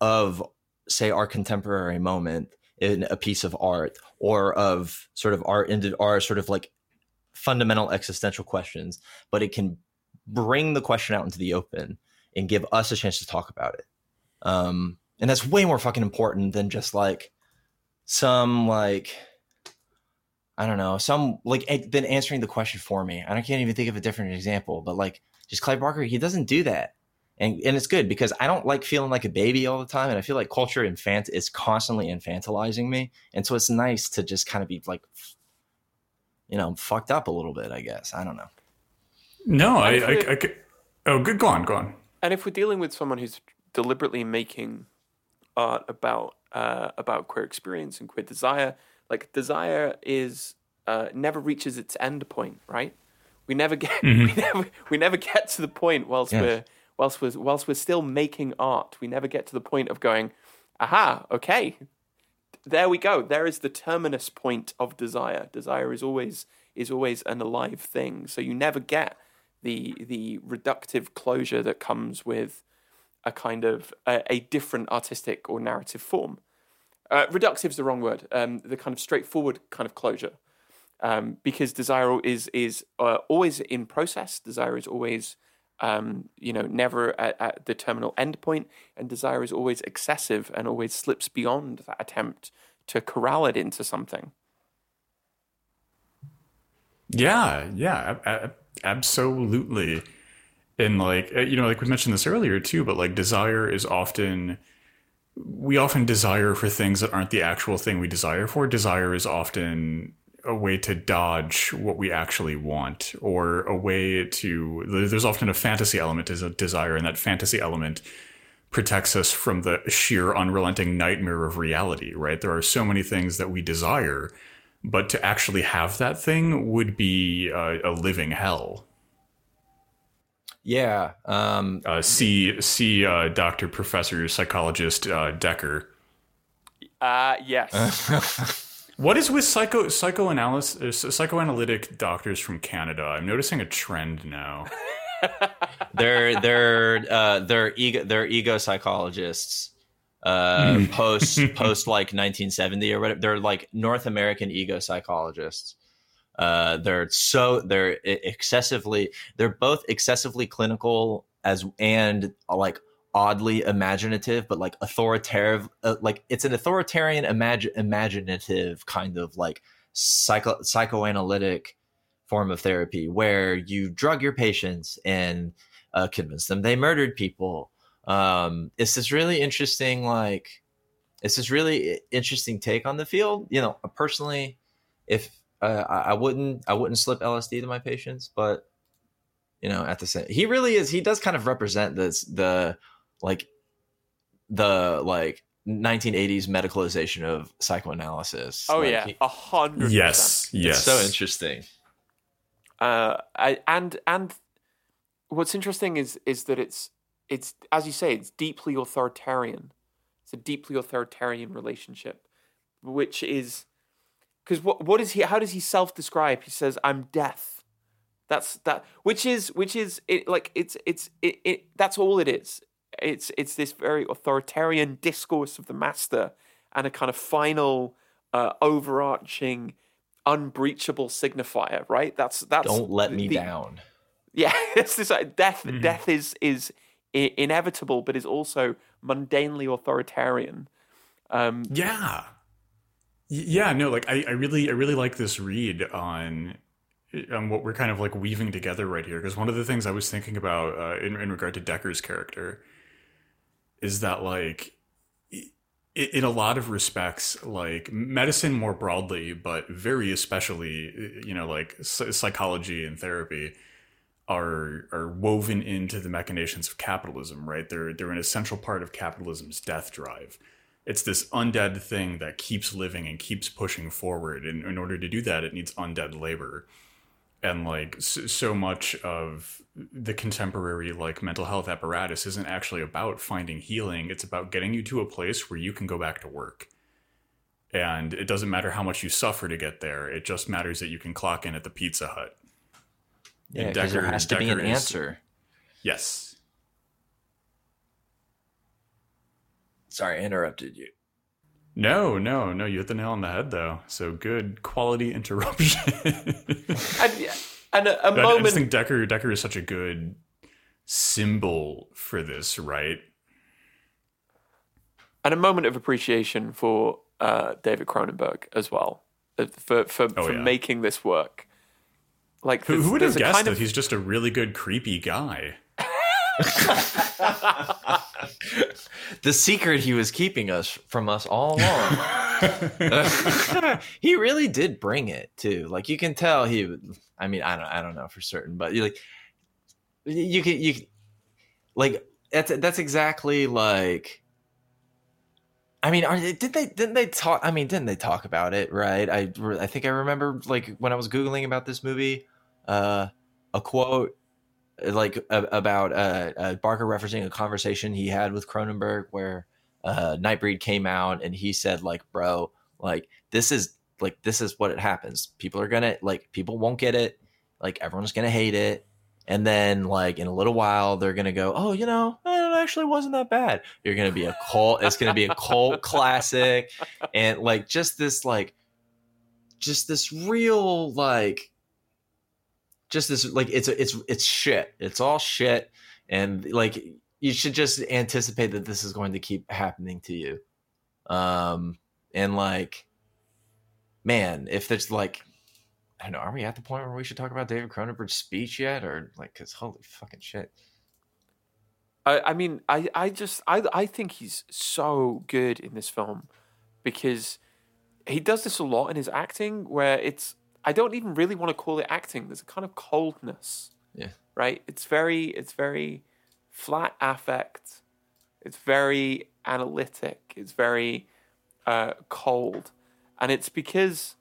of say our contemporary moment in a piece of art or of sort of our our sort of like fundamental existential questions, but it can bring the question out into the open and give us a chance to talk about it. Um, and that's way more fucking important than just like some like I don't know, some like than answering the question for me. I can't even think of a different example, but like just Clive Barker, he doesn't do that and and it's good because I don't like feeling like a baby all the time, and I feel like culture infant is constantly infantilizing me, and so it's nice to just kind of be like, you know, fucked up a little bit. I guess I don't know. No, I, I, I, I, oh, good. Go on, go on. And if we're dealing with someone who's deliberately making art about uh, about queer experience and queer desire, like desire is uh, never reaches its end point, right? We never get mm-hmm. we never we never get to the point whilst we're whilst we're whilst we're still making art, we never get to the point of going, aha, okay, there we go. There is the terminus point of desire. Desire is always is always an alive thing. So you never get the the reductive closure that comes with a kind of a, a different artistic or narrative form. Uh, reductive is the wrong word. Um, the kind of straightforward kind of closure, um, because desire is is uh, always in process. Desire is always, um, you know, never at, at the terminal endpoint, and desire is always excessive and always slips beyond that attempt to corral it into something. Yeah, yeah, a- a- absolutely. And like uh, you know, like we mentioned this earlier too, but like desire is often we often desire for things that aren't the actual thing we desire for. Desire is often a way to dodge what we actually want or a way to there's often a fantasy element to desire and that fantasy element protects us from the sheer unrelenting nightmare of reality right there are so many things that we desire but to actually have that thing would be a, a living hell Yeah. Um, uh, see see uh, doctor professor psychologist uh, decker Uh yes. What is with psycho psychoanalysis uh, psychoanalytic doctors from Canada? I'm noticing a trend now. they're they're uh, they're ego they're ego psychologists. Uh, post post like 1970 or whatever. They're like North American ego psychologists. Uh, they're so they're excessively they're both excessively clinical as and like oddly imaginative, but like authoritarian. Uh, like it's an authoritarian imag- imaginative kind of like psycho psychoanalytic form of therapy where you drug your patients and uh, convince them they murdered people. Um, it's this really interesting, like, it's this really interesting take on the field. You know, personally, if uh, I, I wouldn't, I wouldn't slip LSD to my patients, but you know, at the same, he really is. He does kind of represent this, the like, the like 1980s medicalization of psychoanalysis. oh Like, yeah, a hundred. Yes, yes. it's so interesting. Uh, I, and and what's interesting is is that it's it's as you say, it's deeply authoritarian. It's a deeply authoritarian relationship, which is because what what is he? How does he self describe? He says, "I'm death." That's that. Which is which is it like it's it's it, it that's all it is. It's it's this very authoritarian discourse of the master and a kind of final uh, overarching unbreachable signifier, right? That's that's Don't let the- me down. yeah, it's this like death. Mhm. Death is is i- inevitable, but is also mundanely authoritarian. Um, Yeah. Yeah, no, like I, I really I really like this read on on what we're kind of like weaving together right here because one of the things I was thinking about uh, in in regard to Decker's character is that like in a lot of respects like medicine more broadly but very especially you know like psychology and therapy are are woven into the machinations of capitalism right? They're they're an essential part of capitalism's death drive. It's this undead thing that keeps living and keeps pushing forward and in order to do that it needs undead labor. And like so, so much of the contemporary like mental health apparatus isn't actually about finding healing. It's about getting you to a place where you can go back to work. And it doesn't matter how much you suffer to get there. It just matters that you can clock in at the pizza hut. Yeah, And because there Decker- has to be an is- answer. yes. Sorry, I interrupted you. no no no you hit the nail on the head though. So good quality interruption. And and a, a I- I moment. I just think Decker Decker is such a good symbol for this, right? and a moment of appreciation for uh, David Cronenberg as well uh, for for, Oh, for yeah. making this work. Like Who, who would have a guessed kind that of- he's just a really good creepy guy? The secret he was keeping us from us all along. he really did bring it too. Like you can tell he. I mean, I don't. I don't know for certain, but you like. You can. You like that's that's exactly like. I mean, are, did they didn't they talk? I mean, didn't they talk about it? Right. I I think I remember like when I was googling about this movie, uh, a quote like a, about uh, uh, Barker referencing a conversation he had with Cronenberg where uh, Nightbreed came out and he said like, bro, like this is like this is what it happens. People are gonna like people won't get it. Like everyone's gonna hate it. And then like in a little while they're gonna go, oh, you know, it actually wasn't that bad. You're gonna be a cult. It's gonna be a cult classic, and like just this like, just this real like just this like it's it's it's shit. It's all shit, and like you should just anticipate that this is going to keep happening to you. Um, and like, man, if there's like, I don't know, are we at the point where we should talk about David Cronenberg's speech yet, or like, cause holy fucking shit. I, I mean, I, I just, I, I think he's so good in this film because he does this a lot in his acting where it's I don't even really want to call it acting. There's a kind of coldness. Yeah. Right? It's very it's very flat affect. It's very analytic. It's very uh, cold. And it's because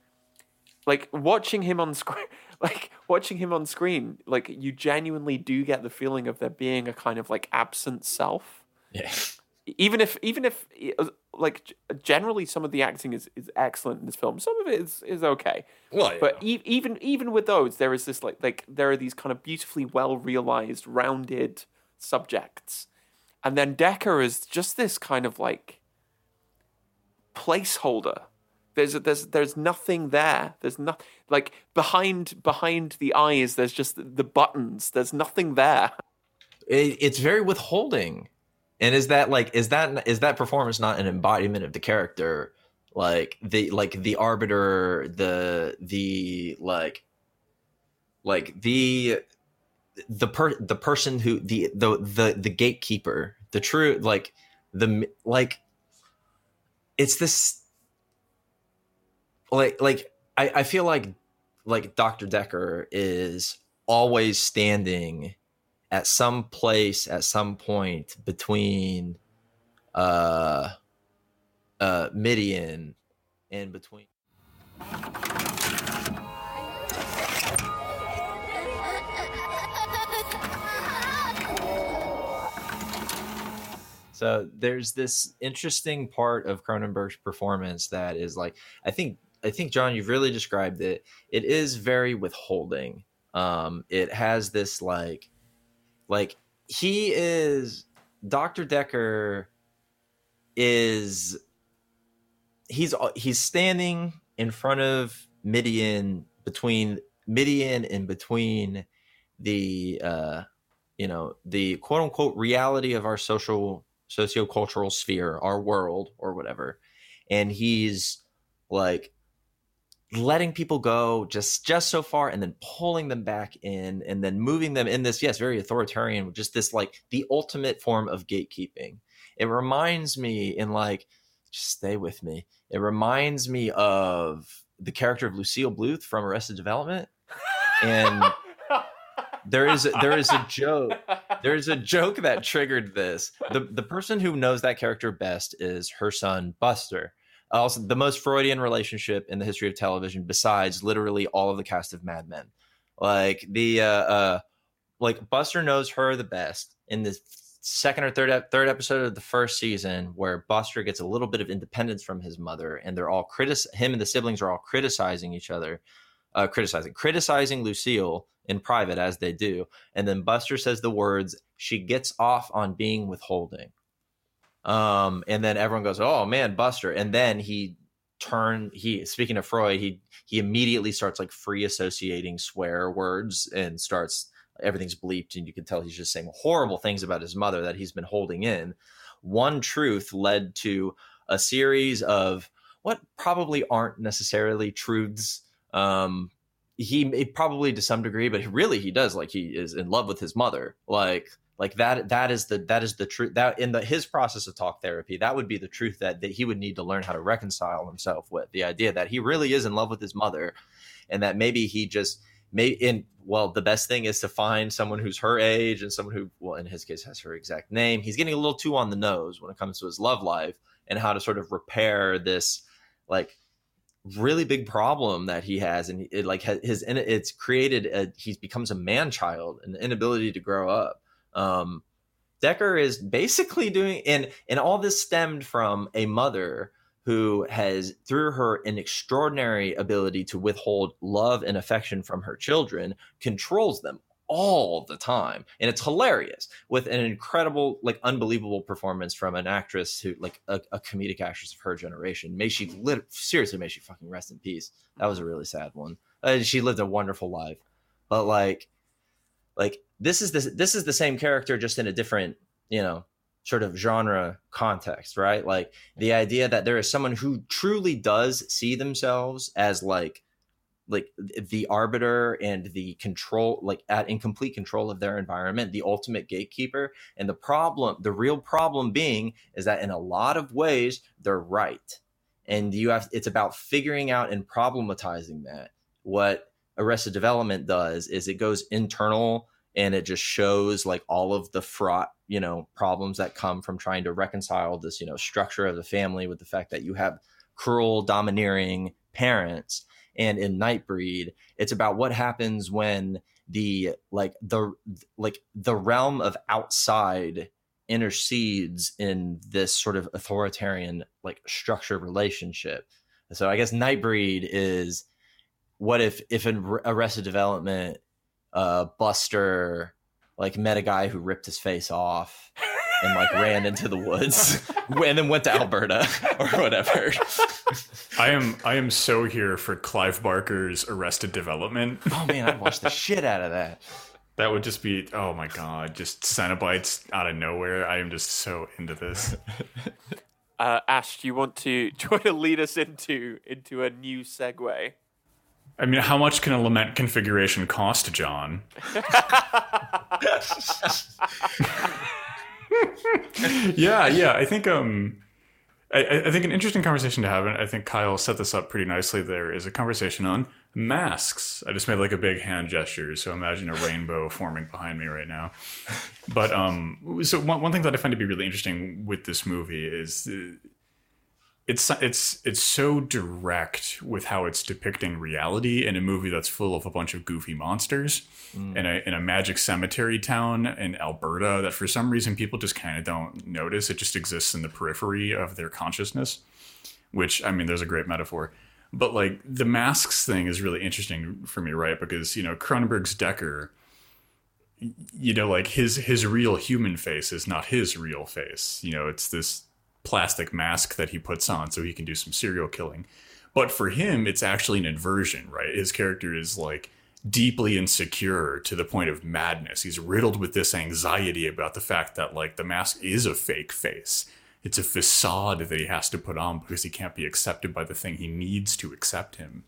like watching him on screen like watching him on screen, like you genuinely do get the feeling of there being a kind of like absent self. Yeah. Even if even if like generally some of the acting is, is excellent in this film. Some of it is, is okay. Well, yeah. but e- even even with those, there is this like like there are these kind of beautifully well realized, rounded subjects, and then Decker is just this kind of like placeholder. There's there's there's nothing there. There's not like behind behind the eyes. There's just the buttons. There's nothing there. It, it's very withholding and is that like is that is that performance not an embodiment of the character? Like the like the arbiter, the the like like the the per the person who the the the the gatekeeper, the true like the like it's this like like I, I feel like like Dr. Decker is always standing at some place at some point between uh uh Midian and between So there's this interesting part of Cronenberg's performance that is like I think I think John you've really described it. It is very withholding. Um it has this like like he is Dr. Decker is he's he's standing in front of Midian between Midian and between the uh you know the quote unquote reality of our social sociocultural sphere, our world or whatever. And he's like letting people go just just so far and then pulling them back in and then moving them in this yes very authoritarian just this like the ultimate form of gatekeeping. It reminds me in like just stay with me. It reminds me of the character of lucille bluth from arrested development. And there is there is a joke. There is a joke that triggered this. The the person who knows that character best is her son buster. Also the most Freudian relationship in the history of television, besides literally all of the cast of Mad Men. Like the uh, uh like Buster knows her the best in the second or third third episode of the first season, where Buster gets a little bit of independence from his mother, and they're all critic him and the siblings are all criticizing each other, uh, criticizing criticizing Lucille in private as they do, and then Buster says the words, "She gets off on being withholding." Um, and then everyone goes, "Oh man, Buster!" And then he turned. He speaking of Freud, he he immediately starts like free associating swear words and starts everything's bleeped, and you can tell he's just saying horrible things about his mother that he's been holding in. One truth led to a series of what probably aren't necessarily truths. Um, he, he probably to some degree, but really he does like he is in love with his mother. Like like that that is the that is the truth that in the his process of talk therapy that would be the truth that, that he would need to learn how to reconcile himself with the idea that he really is in love with his mother and that maybe he just may in well the best thing is to find someone who's her age and someone who well in his case has her exact name he's getting a little too on the nose when it comes to his love life and how to sort of repair this like really big problem that he has and it like his it's created a, he becomes a man child the inability to grow up. Um decker is basically doing and and all this stemmed from a mother who has through her an extraordinary ability to withhold love and affection from her children controls them all the time. And it's hilarious with an incredible like unbelievable performance from an actress who like a, a comedic actress of her generation. May she lit- seriously may she fucking rest in peace. That was a really sad one. Uh, she lived a wonderful life. But like like this is this this is the same character just in a different you know sort of genre context right? Like the idea that there is someone who truly does see themselves as like like the arbiter and the control like at in complete control of their environment the ultimate gatekeeper. And the problem the real problem being is that in a lot of ways they're right. And you have it's about figuring out and problematizing that. What arrested development does is it goes internal and it just shows like all of the fraught you know problems that come from trying to reconcile this you know structure of the family with the fact that you have cruel domineering parents and in Nightbreed, it's about what happens when the like the like the realm of outside intercedes in this sort of authoritarian like structure relationship. So I guess Nightbreed is what if if in Arrested Development, uh, Buster like met a guy who ripped his face off and like ran into the woods and then went to Alberta or whatever. I am I am so here for Clive Barker's Arrested Development. Oh man, I'd watch the shit out of that. That would just be oh my god, just Cenobites out of nowhere. I am just so into this. Uh, Ash, do you want to try to lead us into into a new segue? I mean, how much can a lament configuration cost, John? yeah, yeah. I think um, I, I, think an interesting conversation to have, and I think Kyle set this up pretty nicely. There is a conversation on masks. I just made like a big hand gesture, so imagine a rainbow forming behind me right now. But um, so one one thing that I find to be really interesting with this movie is. It's it's it's so direct with how it's depicting reality in a movie that's full of a bunch of goofy monsters mm. in a in a magic cemetery town in Alberta that for some reason people just kind of don't notice. It just exists in the periphery of their consciousness, which I mean, there's a great metaphor. But like the masks thing is really interesting for me, right? Because you know Cronenberg's Decker, you know, like his his real human face is not his real face. You know, it's this plastic mask that he puts on so he can do some serial killing. But for him, it's actually an inversion, right? His character is like deeply insecure to the point of madness. He's riddled with this anxiety about the fact that like the mask is a fake face. It's a facade that he has to put on because he can't be accepted by the thing he needs to accept him.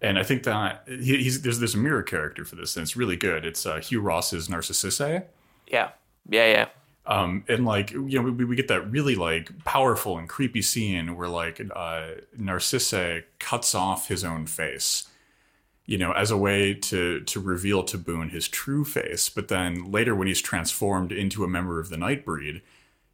And I think that he, he's there's this mirror character for this, and it's really good. It's uh, Hugh Ross's Narcisse. Yeah, yeah, yeah. Um, and like you know, we, we get that really like powerful and creepy scene where like uh, Narcisse cuts off his own face, you know, as a way to to reveal to Boone his true face. But then later, when he's transformed into a member of the Nightbreed,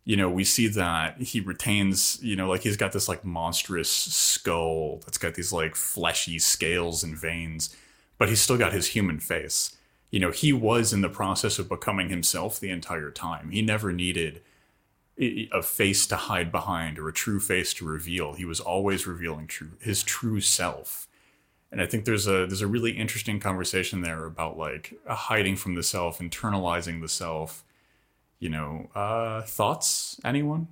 you know, we see that he retains, you know, like he's got this like monstrous skull that's got these like fleshy scales and veins, but he's still got his human face you know, he was in the process of becoming himself the entire time. He never needed a face to hide behind or a true face to reveal. He was always revealing true his true self. And I think there's a there's a really interesting conversation there about like hiding from the self, internalizing the self. You know, uh, thoughts? Anyone?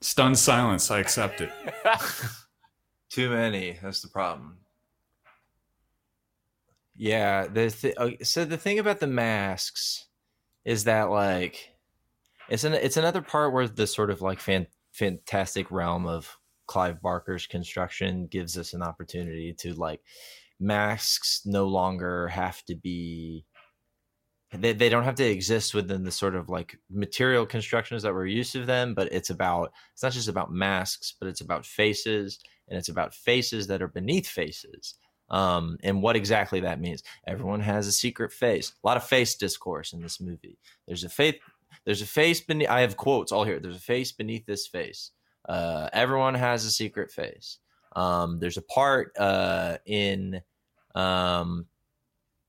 Stunned silence. I accept it. Too many. That's the problem. Yeah, the th- uh, so the thing about the masks is that like it's an it's another part where the sort of like fan, fantastic realm of Clive Barker's construction gives us an opportunity to like masks no longer have to be they, they don't have to exist within the sort of like material constructions that we're used to them but it's about it's not just about masks but it's about faces and it's about faces that are beneath faces um, and what exactly that means. Everyone has a secret face. A lot of face discourse in this movie. There's a face. There's a face beneath. I have quotes all here. There's a face beneath this face. Uh, everyone has a secret face. Um, there's a part uh, in um,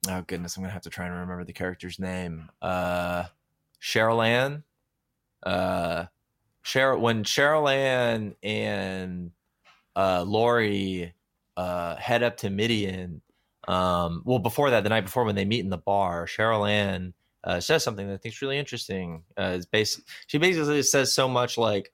oh goodness, I'm gonna have to try and remember the character's name. Uh, Sheryl Ann. Uh, Cheryl when Sheryl Ann and uh, Lori uh, head up to Midian. Um, well, before that, the night before when they meet in the bar, Sheryl Ann uh, says something that I think is really interesting. Uh, it's basic. She basically says so much like,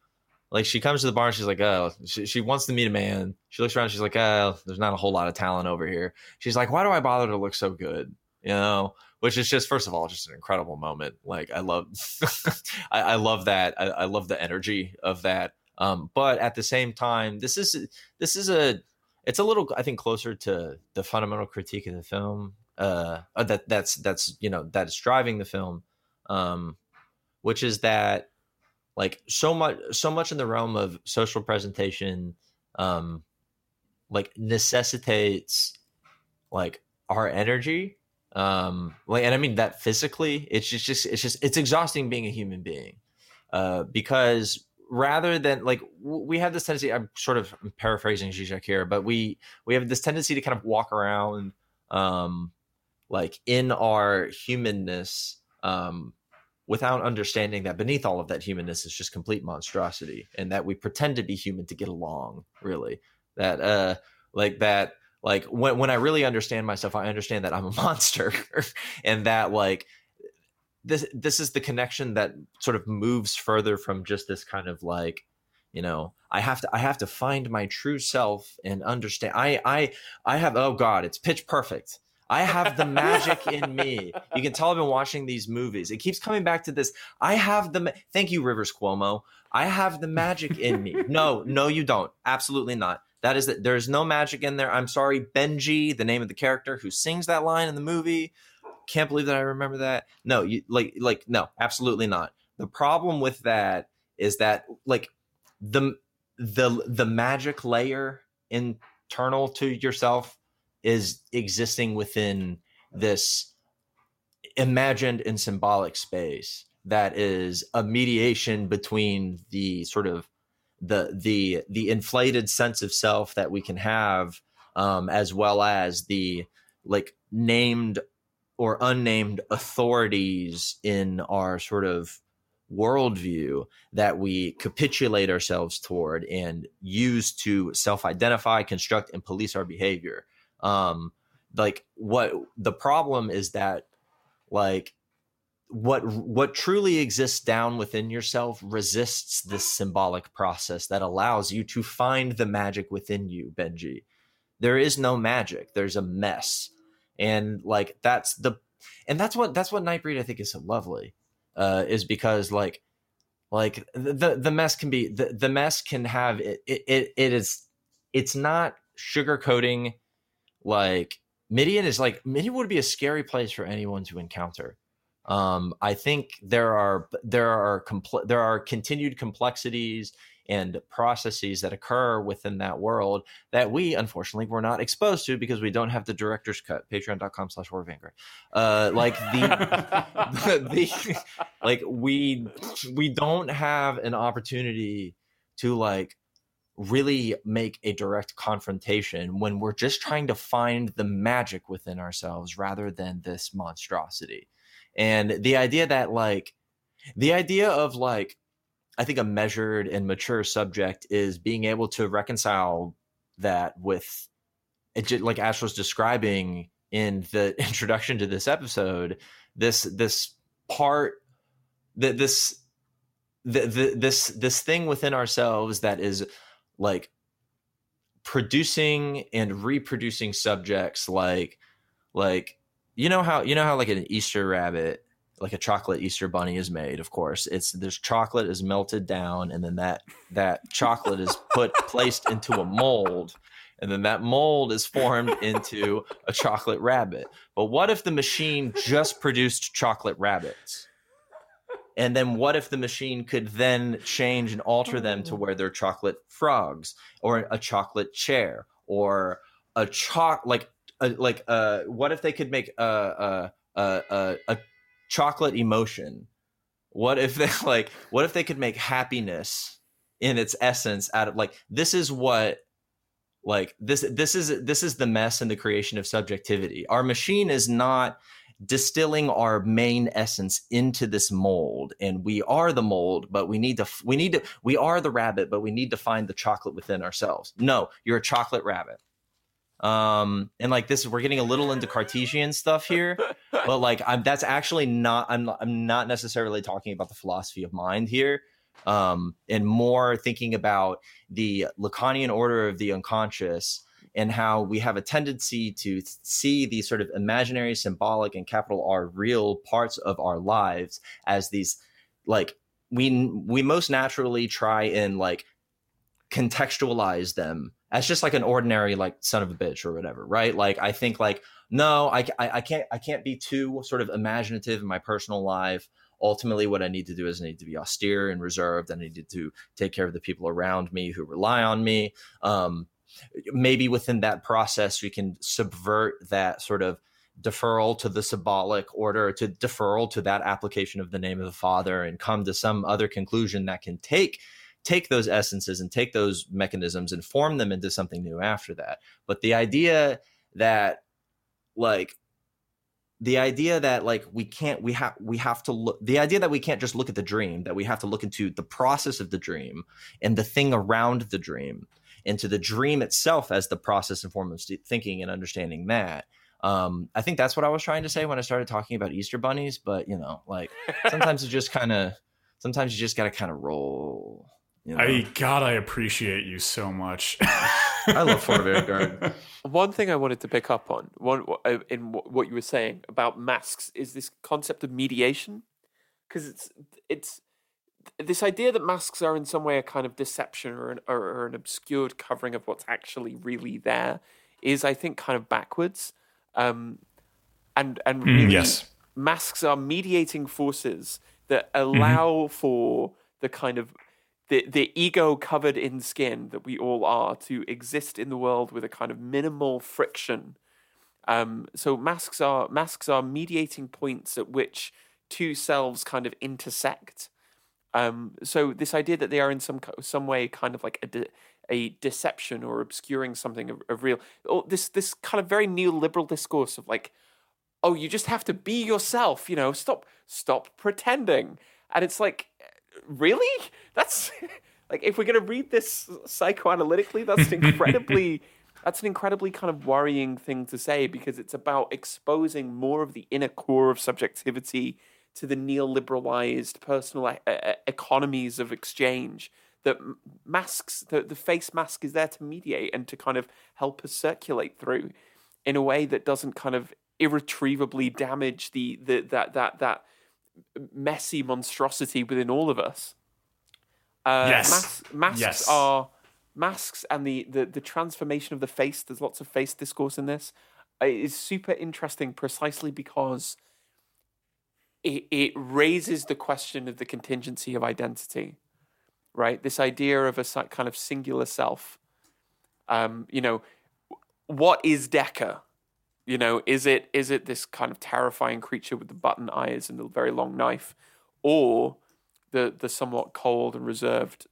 like she comes to the bar and she's like, oh, she, she wants to meet a man. She looks around, she's like, oh, there's not a whole lot of talent over here. She's like, why do I bother to look so good? You know, which is just first of all just an incredible moment. Like I love, I, I, love that. I, I, love the energy of that. Um, but at the same time, this is this is a it's a little I think closer to the fundamental critique of the film uh, uh, that that's that's you know that is driving the film, um, which is that like so much so much in the realm of social presentation, um, like necessitates like our energy um like and i mean that physically it's just, just it's just it's exhausting being a human being uh because rather than like we have this tendency i'm sort of paraphrasing Zizek here but we we have this tendency to kind of walk around um like in our humanness um without understanding that beneath all of that humanness is just complete monstrosity and that we pretend to be human to get along really. That uh like that like when when I really understand myself, I understand that I'm a monster, and that like this this is the connection that sort of moves further from just this kind of like you know i have to i have to find my true self and understand i i i have oh god it's pitch perfect. I have the magic in me. You can tell i've been watching these movies. It keeps coming back to this i have the thank you rivers cuomo. I have the magic in me. No no you don't. Absolutely not. That is that there's no magic in there. I'm sorry, Benji, the name of the character who sings that line in the movie. Can't believe that I remember that. No, you like like no, absolutely not. The problem with that is that like the the the magic layer internal to yourself is existing within this imagined and symbolic space that is a mediation between the sort of the the the inflated sense of self that we can have um, as well as the like named or unnamed authorities in our sort of worldview that we capitulate ourselves toward and use to self-identify construct and police our behavior. Um like what the problem is that like what what truly exists down within yourself resists this symbolic process that allows you to find the magic within you benji. There is no magic. There's a mess and like that's the and that's what that's what nightbreed i think is so lovely uh is because like like the the mess can be the, the mess can have it, it it is it's not sugarcoating like midian is like midian would be a scary place for anyone to encounter. Um, I think there are there are compl- there are continued complexities and processes that occur within that world that we unfortunately were not exposed to because we don't have the director's cut patreon.com slash Horror Vanguard. Uh like the, the like we we don't have an opportunity to like really make a direct confrontation when we're just trying to find the magic within ourselves rather than this monstrosity. And the idea that like the idea of like i think a measured and mature subject is being able to reconcile that with it like ash was describing in the introduction to this episode this this part that this the, the, this this thing within ourselves that is like producing and reproducing subjects like like you know how you know how like an Easter rabbit, like a chocolate Easter bunny is made. Of course, it's there's chocolate is melted down, and then that that chocolate is put placed into a mold, and then that mold is formed into a chocolate rabbit. But what if the machine just produced chocolate rabbits? And then what if the machine could then change and alter them to where they're chocolate frogs or a chocolate chair or a choc like a, like uh what if they could make a a a, a chocolate emotion. What if they like what if they could make happiness in its essence out of like this is what like this this is this is the mess and the creation of subjectivity. Our machine is not distilling our main essence into this mold and we are the mold but we need to we need to we are the rabbit but we need to find the chocolate within ourselves. No you're a chocolate rabbit um and like this we're getting a little into cartesian stuff here but like i'm that's actually not i'm i'm not necessarily talking about the philosophy of mind here. Um and more thinking about the lacanian order of the unconscious and how we have a tendency to see these sort of imaginary symbolic and capital r real parts of our lives as these like we we most naturally try and like contextualize them as just like an ordinary like son of a bitch or whatever right? Like i think like no I, I i can't i can't be too sort of imaginative in my personal life. Ultimately what i need to do is i need to be austere and reserved. I need to take care of the people around me who rely on me. Um maybe within that process we can subvert that sort of deferral to the symbolic order to deferral to that application of the name of the father and come to some other conclusion that can take take those essences and take those mechanisms and form them into something new after that. But the idea that like the idea that like we can't we have we have to look the idea that we can't just look at the dream that we have to look into the process of the dream and the thing around the dream into the dream itself as the process and form of thinking and understanding that um, I think that's what I was trying to say when I started talking about Easter bunnies. But you know, like sometimes you just kind of, sometimes you just got to kind of roll. You know? I God, I appreciate you so much. I love Horror Vanguard. One thing I wanted to pick up on, one uh, in what you were saying about masks, is this concept of mediation, because it's it's this idea that masks are in some way a kind of deception or an, or, or an obscured covering of what's actually really there is, I think, kind of backwards. Um, and and mm, really, yes. masks are mediating forces that allow mm-hmm. for the kind of the the ego covered in skin that we all are to exist in the world with a kind of minimal friction. Um, so masks are masks are mediating points at which two selves kind of intersect. Um, so this idea that they are in some some way kind of like a de- a deception or obscuring something of, of real, or this this kind of very neoliberal discourse of like, oh, you just have to be yourself, you know, stop stop pretending, and it's like, really, that's like if we're gonna read this psychoanalytically, that's incredibly. that's an incredibly kind of worrying thing to say because it's about exposing more of the inner core of subjectivity to the neoliberalized personal e- economies of exchange that masks the, the face mask is there to mediate and to kind of help us circulate through in a way that doesn't kind of irretrievably damage the, the that that that messy monstrosity within all of us uh, yes mas- masks yes. are masks and the, the the transformation of the face there's lots of face discourse in this uh, is super interesting precisely because it, it raises the question of the contingency of identity, right? This idea of a kind of singular self. Um, you know, what is Decker? You know, is it is it this kind of terrifying creature with the button eyes and the very long knife, or the the somewhat cold and reserved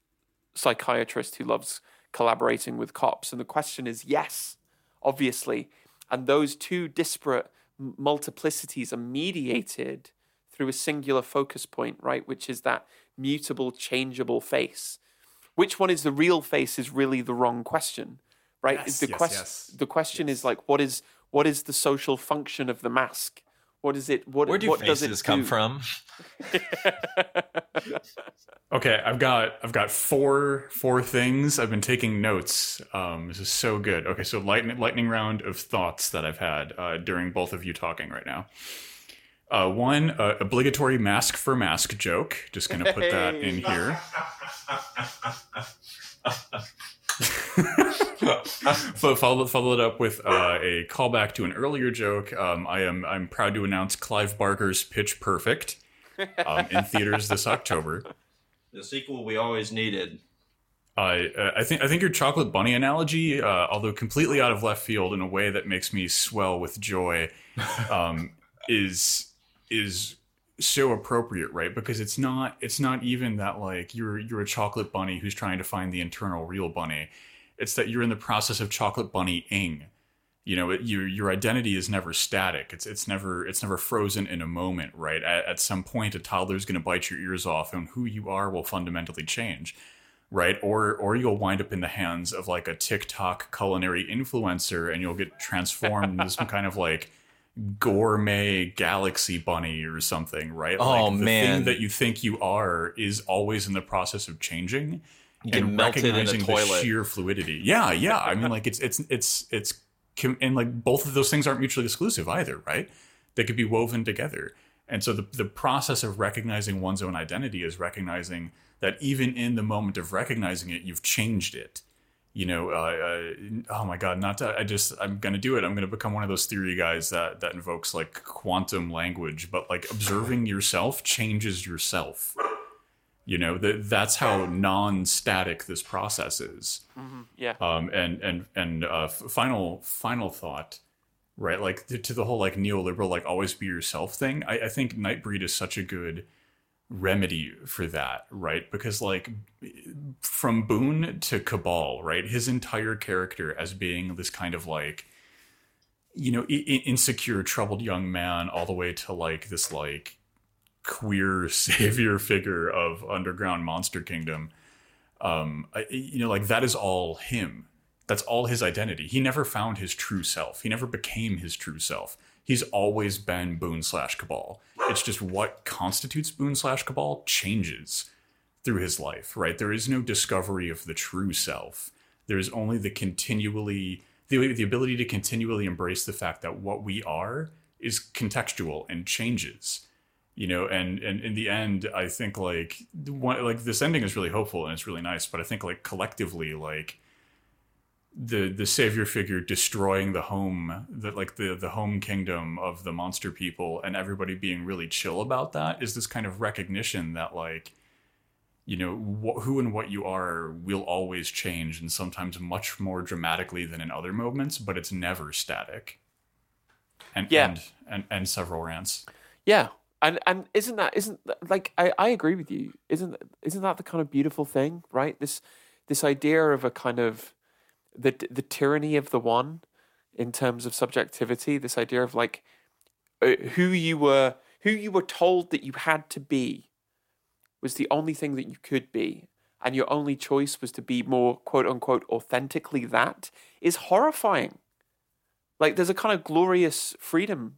psychiatrist who loves collaborating with cops? And the question is, yes, obviously, and those two disparate multiplicities are mediated through a singular focus point, right? Which is that mutable, changeable face. Which one is the real face is really the wrong question, right? Yes, the yes, quest- yes. the question is like, what is what is the social function of the mask? What is it? What Where do what does faces it come do? from? Okay, I've got I've got four four things. I've been taking notes. Um, this is so good. Okay, so lightning lightning round of thoughts that I've had uh, during both of you talking right now. Uh, one uh, obligatory mask for mask joke. Just gonna put that in here. Fo- follow, follow it up with uh, a callback to an earlier joke. Um, I am I'm proud to announce Clive Barker's Pitch Perfect um, in theaters this October. The sequel we always needed. I uh, I think I think your chocolate bunny analogy, uh, although completely out of left field in a way that makes me swell with joy, um, is is so appropriate, right? Because it's not it's not even that like you're you're a chocolate bunny who's trying to find the internal real bunny. It's that you're in the process of chocolate bunny-ing. You know, it, your your identity is never static. It's it's never it's never frozen in a moment, right? At, at some point, a toddler's going to bite your ears off, and who you are will fundamentally change, right? Or or you'll wind up in the hands of like a TikTok culinary influencer, and you'll get transformed into some kind of like gourmet galaxy bunny or something, right? Oh, like the man. thing that you think you are is always in the process of changing You and recognizing the toilet. sheer fluidity. Yeah, yeah. I mean, like it's it's it's it's and like both of those things aren't mutually exclusive either, right? They could be woven together. And so the the process of recognizing one's own identity is recognizing that even in the moment of recognizing it, you've changed it. You know, uh, uh, oh my God, not to, I just, I'm going to do it. I'm going to become one of those theory guys that, that invokes like quantum language, but like observing yourself changes yourself. You know, that that's how non-static this process is. Yeah. Um, and, and, and, uh, f- final, final thought, right? Like to, to the whole like neoliberal, like always be yourself thing. I, I think Nightbreed is such a good remedy for that, right? Because like from Boone to Cabal, right? His entire character as being this kind of like, you know, insecure, troubled young man, all the way to like this like queer savior figure of underground monster kingdom. Um, I, you know, like that is all him. That's all his identity. He never found his true self. He never became his true self. He's always been Boone slash Cabal. It's just what constitutes Boone slash Cabal changes through his life, right? There is no discovery of the true self. There is only the continually the, the ability to continually embrace the fact that what we are is contextual and changes. You know, and and in the end, I think like one like this ending is really hopeful and it's really nice, but I think like collectively, like the the savior figure destroying the home that like the the home kingdom of the monster people and everybody being really chill about that is this kind of recognition that like you know wh- who and what you are will always change and sometimes much more dramatically than in other moments but it's never static and Yeah. and, and and several rants Yeah, and and isn't that isn't that, like I, I agree with you. Isn't isn't that the kind of beautiful thing, right? This this idea of a kind of the the tyranny of the one in terms of subjectivity. This idea of like uh, who you were who you were told that you had to be was the only thing that you could be. And your only choice was to be more quote unquote authentically that is horrifying. Like there's a kind of glorious freedom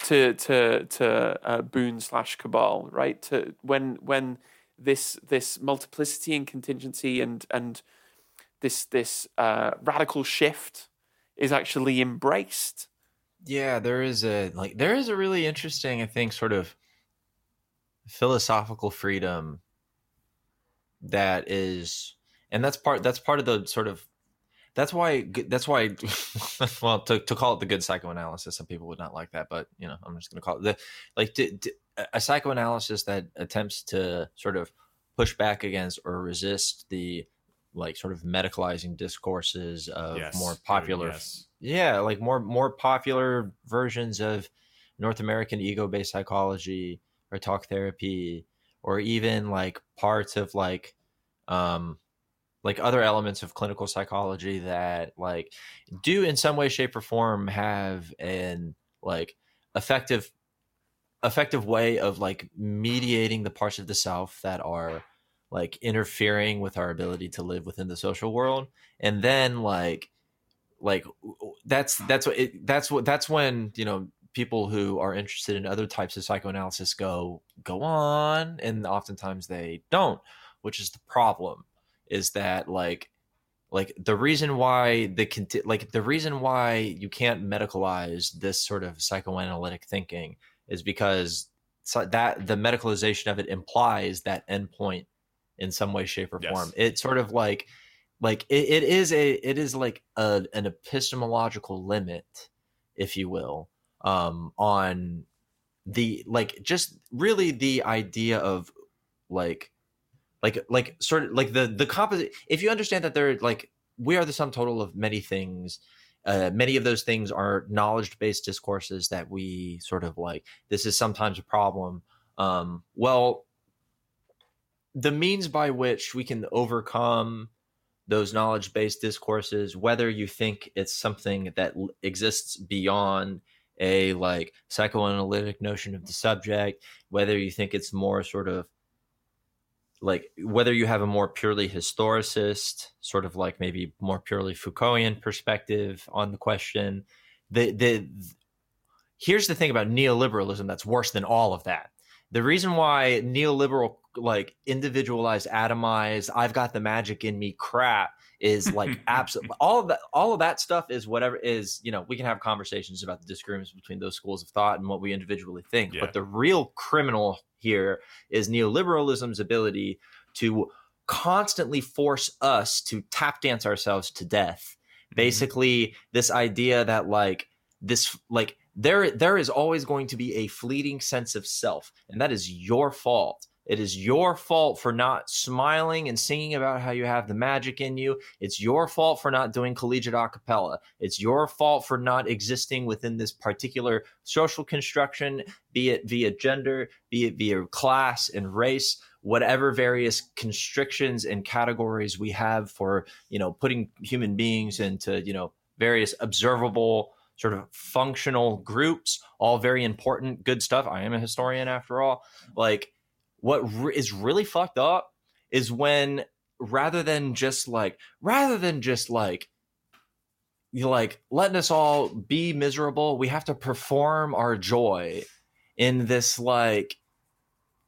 to to to uh, Boone slash Cabal, right? To when when this this multiplicity and contingency and and this this uh, radical shift is actually embraced. Yeah, there is a like there is a really interesting, I think, sort of philosophical freedom that is and that's part that's part of the sort of that's why that's why well to, to call it the good psychoanalysis some people would not like that but you know i'm just going to call it the like a psychoanalysis that attempts to sort of push back against or resist the like sort of medicalizing discourses of yes more popular yes. yeah like more more popular versions of north american ego-based psychology or talk therapy or even like parts of like um like other elements of clinical psychology that like do in some way shape or form have an like effective effective way of like mediating the parts of the self that are like interfering with our ability to live within the social world. And then like like that's that's what it, that's what that's when you know people who are interested in other types of psychoanalysis go go on and oftentimes they don't which is the problem is that like like the reason why the like the reason why you can't medicalize this sort of psychoanalytic thinking is because so that the medicalization of it implies that endpoint in some way shape or Yes. form It's sort of like like it, it is a it is like a, an epistemological limit if you will um on the like just really the idea of like like like sort of like the the composite if you understand that they're like we are the sum total of many things uh, many of those things are knowledge based discourses that we sort of like this is sometimes a problem Um, well, the means by which we can overcome those knowledge based discourses, whether you think it's something that exists beyond a like psychoanalytic notion of the subject, whether you think it's more sort of like whether you have a more purely historicist, sort of like maybe more purely Foucaultian perspective on the question. The the here's the thing about neoliberalism that's worse than all of that. The reason why neoliberal like individualized, atomized, I've got the magic in me crap is like absolutely all of that all of that stuff is whatever is you know we can have conversations about the disagreements between those schools of thought and what we individually think Yeah. but the real criminal here is neoliberalism's ability to constantly force us to tap dance ourselves to death mm-hmm. basically this idea that like this like there there is always going to be a fleeting sense of self and that is your fault it is your fault for not smiling and singing about how you have the magic in you. It's your fault for not doing collegiate a cappella. It's your fault for not existing within this particular social construction, be it via gender, be it via class and race, whatever various constrictions and categories we have for, you know, putting human beings into, you know, various observable sort of functional groups, all very important, good stuff. I am a historian after all. Like, what re- is really fucked up is when rather than just like rather than just like you like letting us all be miserable we have to perform our joy in this like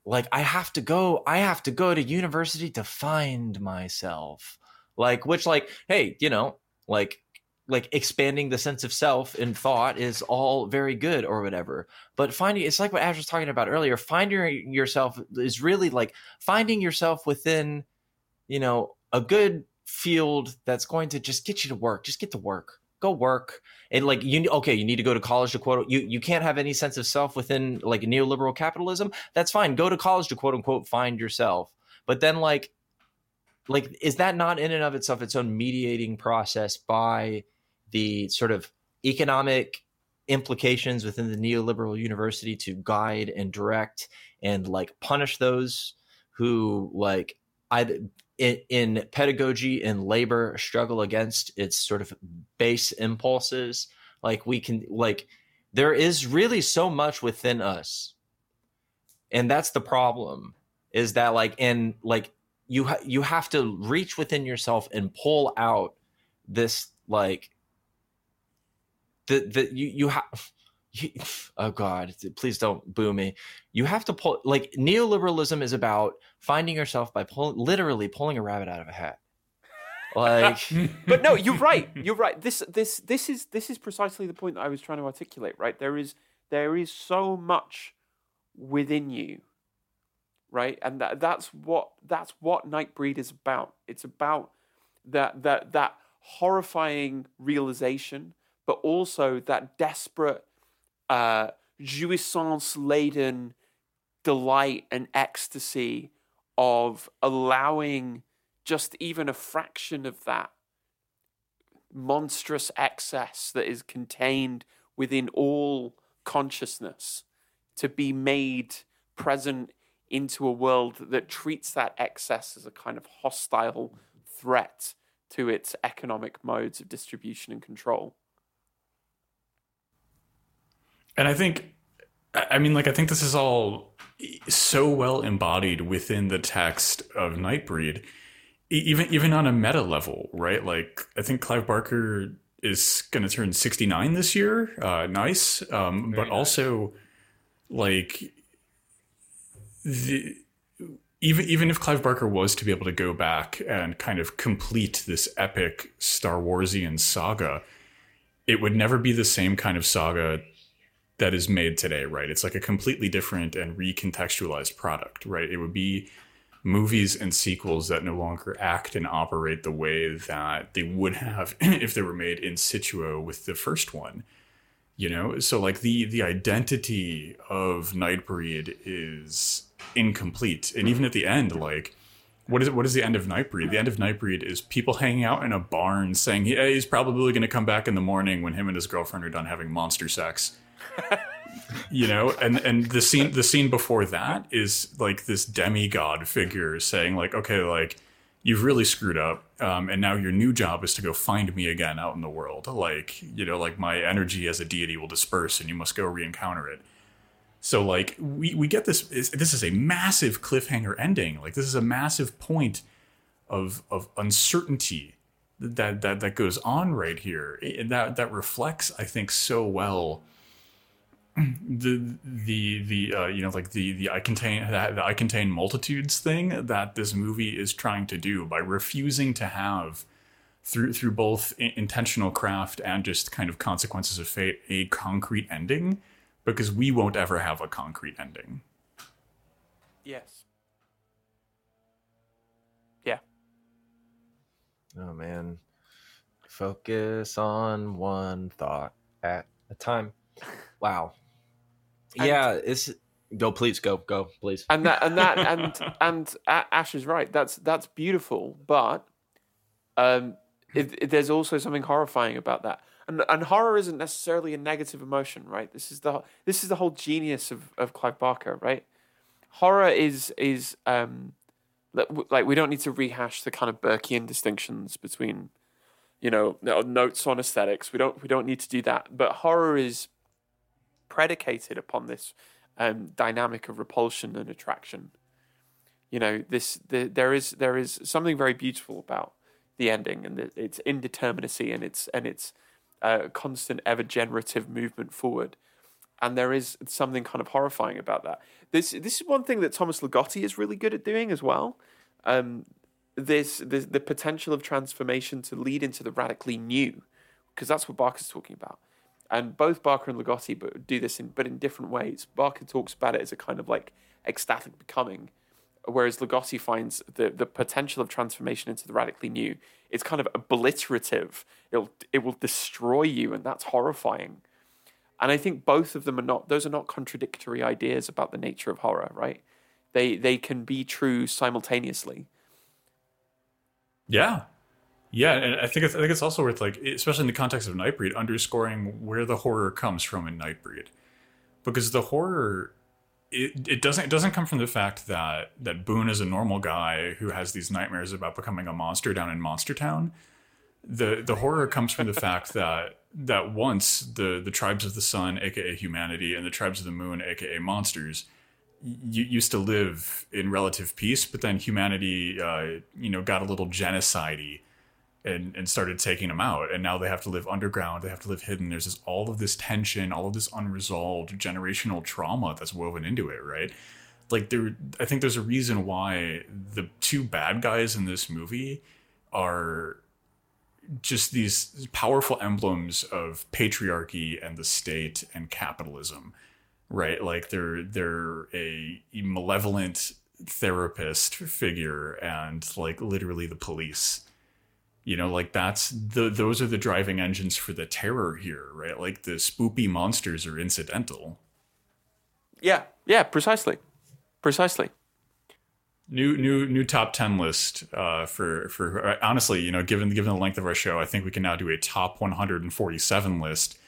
like i have to go i have to go to university to find myself like which like hey you know like like expanding the sense of self in thought is all very good or whatever. But finding it's like what ash was talking about earlier finding yourself is really like finding yourself within you know a good field that's going to just get you to work just get to work go work. And like you okay you need to go to college to quote you you can't have any sense of self within like neoliberal capitalism. That's fine go to college to quote unquote find yourself. But then like like is that not in and of itself its own mediating process by the sort of economic implications within the neoliberal university to guide and direct and like punish those who like either in, in pedagogy and labor struggle against its sort of base impulses. Like we can like there is really so much within us. And that's the problem is that like and like you ha- you have to reach within yourself and pull out this like the the you you have oh god please don't boo me you have to pull like neoliberalism is about finding yourself by pull, literally pulling a rabbit out of a hat like but no, you're right. You're right. This this this is this is precisely the point that I was trying to articulate. Right, there is there is so much within you, right, and that that's what that's what Nightbreed is about. It's about that that that horrifying realization, but also that desperate, uh, jouissance laden delight and ecstasy of allowing just even a fraction of that monstrous excess that is contained within all consciousness to be made present into a world that treats that excess as a kind of hostile threat to its economic modes of distribution and control. And I think, I mean, like, I think this is all so well embodied within the text of Nightbreed, even even on a meta level, right? Like, I think Clive Barker is going to turn sixty nine this year. Uh, nice, um, but nice. also like the. Even even if Clive Barker was to be able to go back and kind of complete this epic Star Warsian saga, it would never be the same kind of saga that is made today, right? It's like a completely different and recontextualized product, right? It would be movies and sequels that no longer act and operate the way that they would have if they were made in situ with the first one. You know, so like the the identity of Nightbreed is incomplete, and even at the end, like what is it? What is the end of Nightbreed? The end of Nightbreed is people hanging out in a barn saying, "Yeah, he's probably going to come back in the morning when him and his girlfriend are done having monster sex." You know and and the scene the scene before that is like this demigod figure saying like okay like you've really screwed up um, and now your new job is to go find me again out in the world. Like you know like my energy as a deity will disperse and you must go re-encounter it. So like we we get this this is a massive cliffhanger ending. Like this is a massive point of of uncertainty that that that goes on right here. And that that reflects i think so well the the the uh, you know like the the I contain that the I contain multitudes thing that this movie is trying to do by refusing to have through through both intentional craft and just kind of consequences of fate a concrete ending because we won't ever have a concrete ending. Yes. Yeah. Oh man. Focus on one thought at a time. Wow. Yeah, it's go please go go please. and that and that and and Ash is right. That's that's beautiful, but um, it, it- there's also something horrifying about that. And and horror isn't necessarily a negative emotion, right? This is the this is the whole genius of of Clive Barker, right? Horror is is um, like like, we don't need to rehash the kind of Burkean distinctions between, you know, notes on aesthetics. We don't we don't need to do that. But horror is predicated upon this um, dynamic of repulsion and attraction. You know, this the, there is there is something very beautiful about the ending and the, its indeterminacy and its and its uh, constant, ever generative movement forward. And there is something kind of horrifying about that. This this is one thing that Thomas Ligotti is really good at doing as well. Um, this, this the potential of transformation to lead into the radically new, because that's what Barker's talking about and both Barker and Ligotti do this in but in different ways. Barker talks about it as a kind of like ecstatic becoming, whereas Ligotti finds the the potential of transformation into the radically new. It's kind of obliterative. It'll it will destroy you, and that's horrifying. And I think both of them are not; those are not contradictory ideas about the nature of horror, right? They they can be true simultaneously. Yeah. Yeah, and I think it's, I think it's also worth like, especially in the context of Nightbreed, underscoring where the horror comes from in Nightbreed, because the horror it, it doesn't it doesn't come from the fact that that Boone is a normal guy who has these nightmares about becoming a monster down in Monster Town. The the horror comes from the fact that that once the the tribes of the sun, aka humanity, and the tribes of the moon, aka monsters, y- used to live in relative peace, but then humanity, uh, you know, got a little genocide and and started taking them out. And now they have to live underground. They have to live hidden. There's this all of this tension all of this unresolved generational trauma that's woven into it right? Like there i think there's a reason why the two bad guys in this movie are just these powerful emblems of patriarchy and the state and capitalism right? Like they're they're a malevolent therapist figure and like literally the police you know like that's the those are the driving engines for the terror here right? Like the spoopy monsters are incidental. Yeah, yeah, precisely, precisely. new new new top 10 list uh for for uh, honestly you know given given the length of our show i think we can now do a top 147 list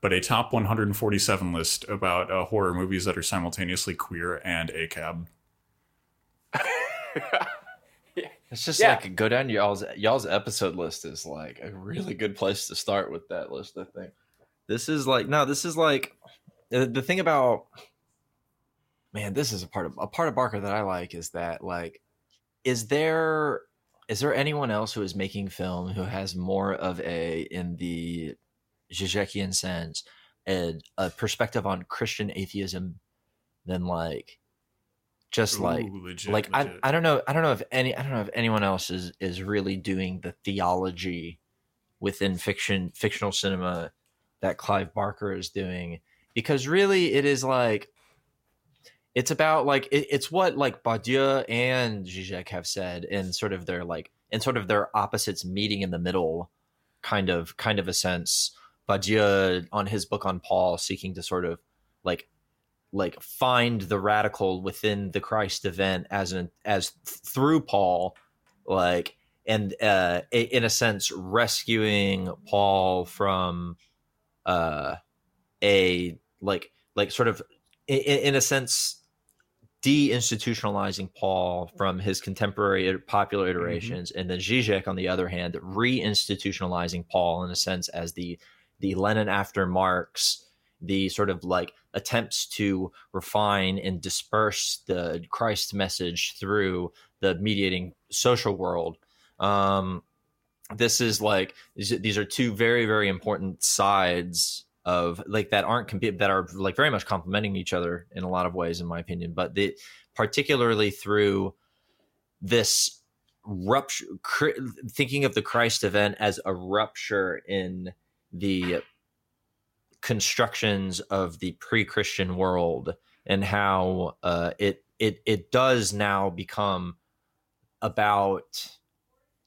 but a top 147 list about uh, horror movies that are simultaneously queer and acab It's just Yeah. like go down y'all's y'all's episode list is like a really good place to start with that list. I think this is like no, this is like the, the thing about man. This is a part of a part of Barker that I like is that like is there is there anyone else who is making film who has more of a in the Zizekian sense a, a perspective on Christian atheism than like just like legit, like legit. I, I don't know I don't know if any I don't know if anyone else is is really doing the theology within fiction fictional cinema that Clive Barker is doing because really it is like it's about like it, it's what like Badiou and Zizek have said in sort of their like in sort of their opposites meeting in the middle kind of kind of a sense Badiou on his book on Paul seeking to sort of like like find the radical within the Christ event as an as through Paul like and uh in a sense rescuing Paul from uh a like like sort of in, in a sense deinstitutionalizing Paul from his contemporary popular iterations, mm-hmm. and then Zizek, on the other hand, reinstitutionalizing Paul in a sense as the the Lenin after Marx, the sort of like attempts to refine and disperse the Christ message through the mediating social world. Um, this is like these are two very very important sides of like that aren't that are like very much complementing each other in a lot of ways in my opinion but the particularly through this rupture cr- thinking of the christ event as a rupture in the constructions of the pre-christian world and how uh, it it it does now become about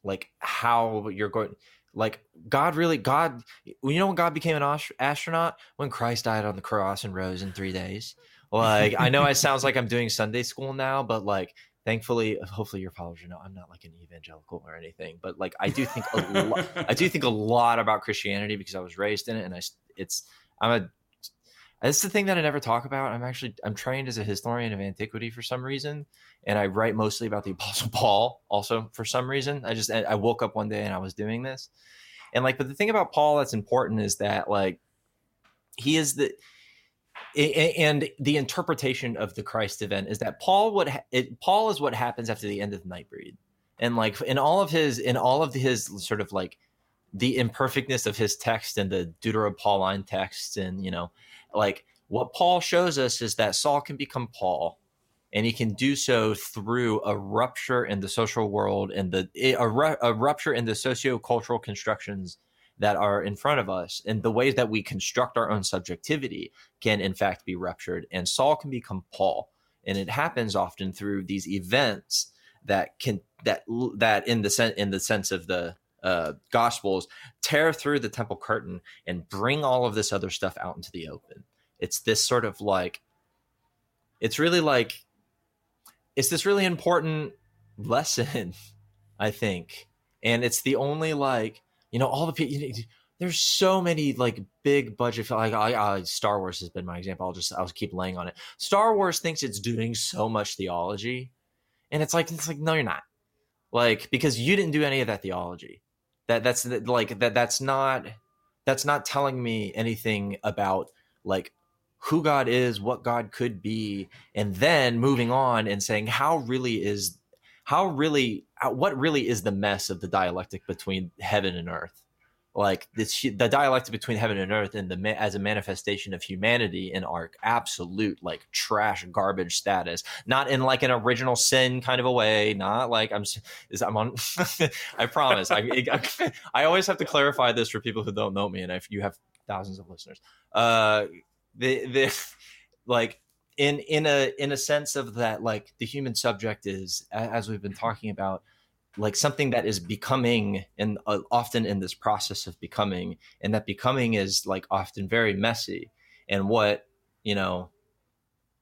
like how you're going like god really god you know when god became an astronaut? When christ died on the cross and rose in three days. Like i know it sounds like i'm doing sunday school now but like thankfully hopefully your followers know i'm not like an evangelical or anything but like i do think a lot i do think a lot about christianity because i was raised in it and i it's i'm a that's the thing that I never talk about. I'm actually I'm trained as a historian of antiquity for some reason, and I write mostly about the Apostle Paul. Also, for some reason, I just I woke up one day and I was doing this, and like, but the thing about Paul that's important is that like he is the and the interpretation of the Christ event is that Paul ha- it, Paul is what happens after the end of the Nightbreed, and like in all of his in all of his sort of like the imperfectness of his text and the Deutero-Pauline texts and you know like what Paul shows us is that Saul can become Paul and he can do so through a rupture in the social world and the eh, a, a rupture in the socio-cultural constructions that are in front of us and the ways that we construct our own subjectivity can in fact be ruptured and Saul can become Paul. And it happens often through these events that can that that in the in the sense of the uh, gospels tear through the temple curtain and bring all of this other stuff out into the open it's this sort of like it's really like it's this really important lesson i think and it's the only like you know all the people you know, there's so many like big budget like I, I, Star Wars has been my example. I'll just I'll keep laying on it. Star Wars thinks it's doing so much theology, and it's like it's like no, you're not. Like because you didn't do any of that theology that that's like that that's not that's not telling me anything about like who God is, what God could be, and then moving on and saying how really is how really what really is the mess of the dialectic between heaven and earth like this, the dialectic between heaven and earth and the as a manifestation of humanity in arc absolute like trash garbage status. Not in like an original sin kind of a way not like i'm is i'm on i promise. I, I, I always have to clarify this for people who don't know me and if you have thousands of listeners. Uh the the like in in a in a sense of that like the human subject is as we've been talking about like something that is becoming and uh, often in this process of becoming and that becoming is like often very messy. And what you know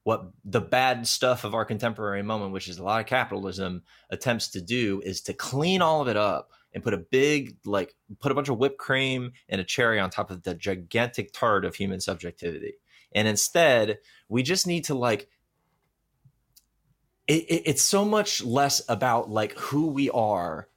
what the bad stuff of our contemporary moment which is a lot of capitalism attempts to do is to clean all of it up and put a big like put a bunch of whipped cream and a cherry on top of the gigantic tart of human subjectivity. And instead we just need to like it, it, it's so much less about like who we are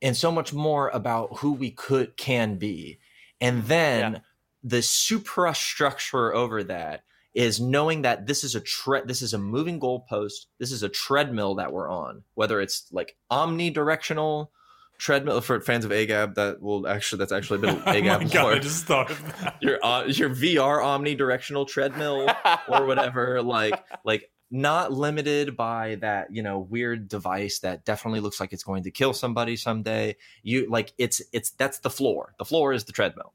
and so much more about who we could can be and then yeah. the suprastructure over that is knowing that this is a tre- this is a moving goalpost this is a treadmill that we're on whether it's like omnidirectional treadmill for fans of agab that will actually that's actually been agab oh God, I just thought of that. your uh, your vr omnidirectional treadmill or whatever like like not limited by that you know weird device that definitely looks like it's going to kill somebody someday. You like it's it's that's the floor. The floor is the treadmill.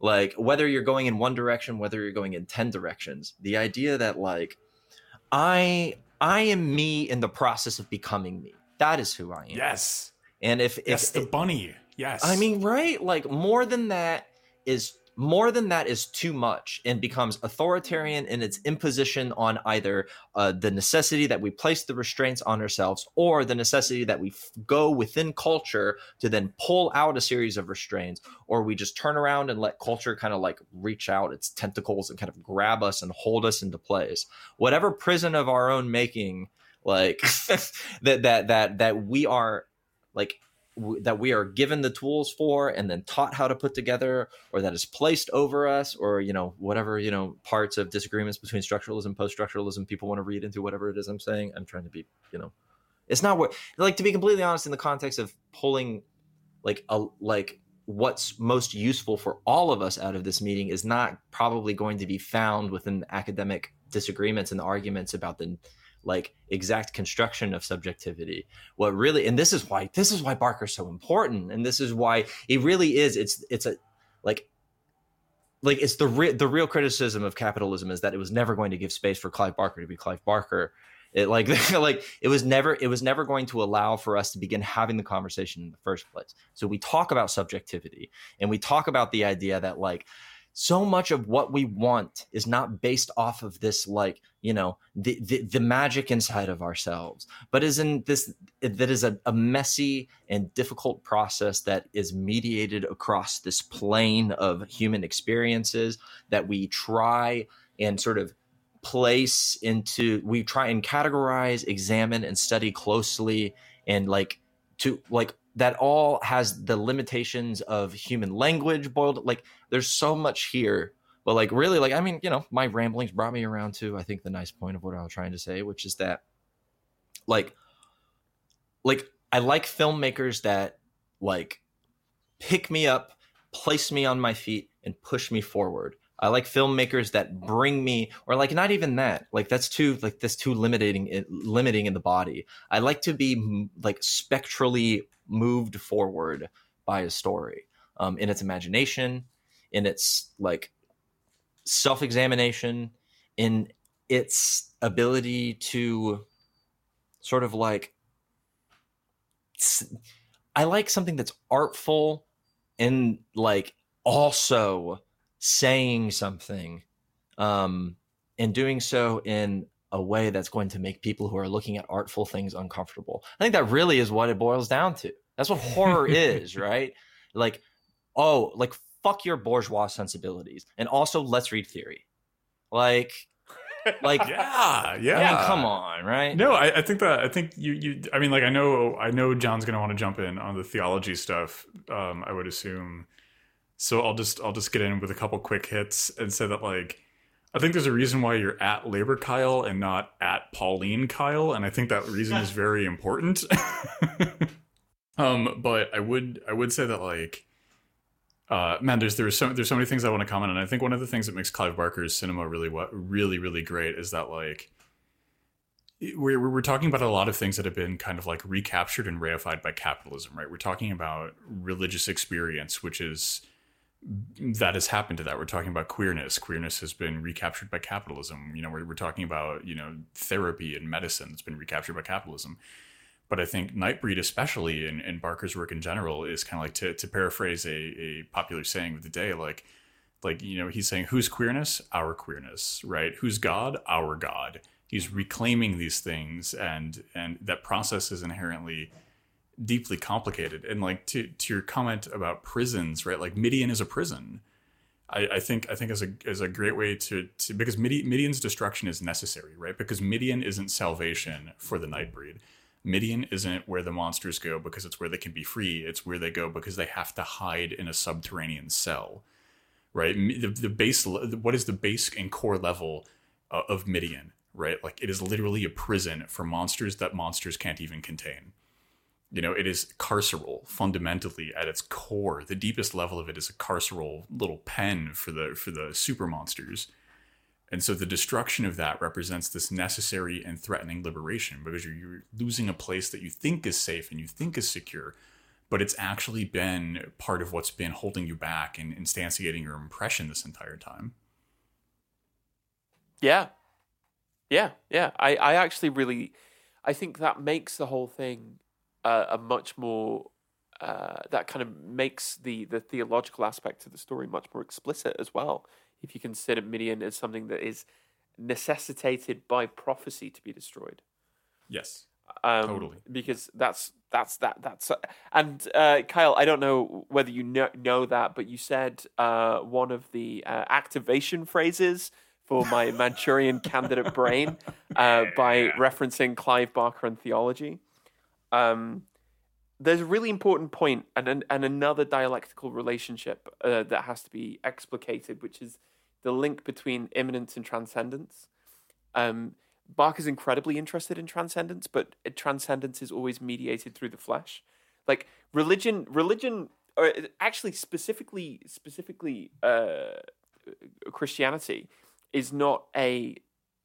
Like whether you're going in one direction whether you're going in 10 directions the idea that like i i am me in the process of becoming me. That is who i am. Yes. And if yes if the bunny. Yes. I mean right? Like more than that is more than that is too much and becomes authoritarian in its imposition on either uh, the necessity that we place the restraints on ourselves or the necessity that we f- go within culture to then pull out a series of restraints or we just turn around and let culture kind of like reach out its tentacles and kind of grab us and hold us into place. Whatever prison of our own making like that that that that we are like that we are given the tools for and then taught how to put together or that is placed over us or you know whatever you know parts of disagreements between structuralism post-structuralism people want to read into whatever it is i'm saying i'm trying to be you know it's not what like to be completely honest in the context of pulling like a like what's most useful for all of us out of this meeting is not probably going to be found within academic disagreements and arguments about the like exact construction of subjectivity what really and this is why this is why barker's so important and this is why it really is it's it's a like like it's the re- the real criticism of capitalism is that it was never going to give space for Clive Barker to be Clive Barker. It like like it was never it was never going to allow for us to begin having the conversation in the first place. So we talk about subjectivity and we talk about the idea that like so much of what we want is not based off of this like you know the the, the magic inside of ourselves. But is in this that is a, a messy and difficult process that is mediated across this plane of human experiences that we try and sort of place into we try and categorize examine and study closely and like to like that all has the limitations of human language boiled like there's so much here but like really like i mean you know my ramblings brought me around to i think the nice point of what i was trying to say which is that like like i like filmmakers that like pick me up place me on my feet and push me forward I like filmmakers that bring me, or like not even that. Like that's too like that's too limiting limiting in the body. I like to be like spectrally moved forward by a story, um, in its imagination, in its like self examination, in its ability to sort of like. I like something that's artful and like also saying something um, and doing so in a way that's going to make people who are looking at artful things uncomfortable. I think that really is what it boils down to. That's what horror is, right? Like, oh, like fuck your bourgeois sensibilities, and also let's read theory. Like, like yeah, yeah. I mean, come on, right? No, I, I think that I think you you. I mean, like I know I know John's gonna want to jump in on the theology stuff. Um, I would assume so I'll just I'll just get in with a couple quick hits and say that like I think there's a reason why you're at Labor Kyle and not at Pauline Kyle, and I think that reason is very important. um, but I would I would say that like uh, man, there's there's so there's so many things I want to comment on. I think one of the things that makes Clive Barker's cinema really what really really great is that like we're we're talking about a lot of things that have been kind of like recaptured and reified by capitalism, right? We're talking about religious experience, which is that has happened to that. We're talking about queerness. Queerness has been recaptured by capitalism. You know, we're, we're talking about, you know, therapy and medicine that's been recaptured by capitalism. But I think Nightbreed, especially in, in Barker's work in general, is kind of like to, to paraphrase a, a popular saying of the day, like, like, you know, he's saying, who's queerness? Our queerness, right? who's God? Our God. He's reclaiming these things and, and that process is inherently deeply complicated. And like to to your comment about prisons, right? Like Midian is a prison. I, I think I think is a as a great way to to because Midi, Midian's destruction is necessary, right? Because Midian isn't salvation for the Nightbreed. Midian isn't where the monsters go because it's where they can be free. It's where they go because they have to hide in a subterranean cell, right? The, the base, what is the base and core level uh, of Midian, right? Like it is literally a prison for monsters that monsters can't even contain you know it is carceral fundamentally at its core the deepest level of it is a carceral little pen for the for the super monsters and so the destruction of that represents this necessary and threatening liberation because you're, you're losing a place that you think is safe and you think is secure but it's actually been part of what's been holding you back and instantiating your impression this entire time. Yeah. Yeah. Yeah. I i actually really i think that makes the whole thing a, a much more uh, that kind of makes the the theological aspect of the story much more explicit as well. If you consider Midian as something that is necessitated by prophecy to be destroyed. Yes. Um, Totally. Because that's that's that that's and uh, Kyle, I don't know whether you know, know that, but you said uh, one of the uh, activation phrases for my Manchurian candidate brain uh, by referencing Clive Barker and theology. Um, there's a really important point and and, and another dialectical relationship uh, that has to be explicated, which is the link between immanence and transcendence. Um, is incredibly interested in transcendence, but transcendence is always mediated through the flesh. Like religion, religion, or actually specifically, specifically, uh, Christianity is not a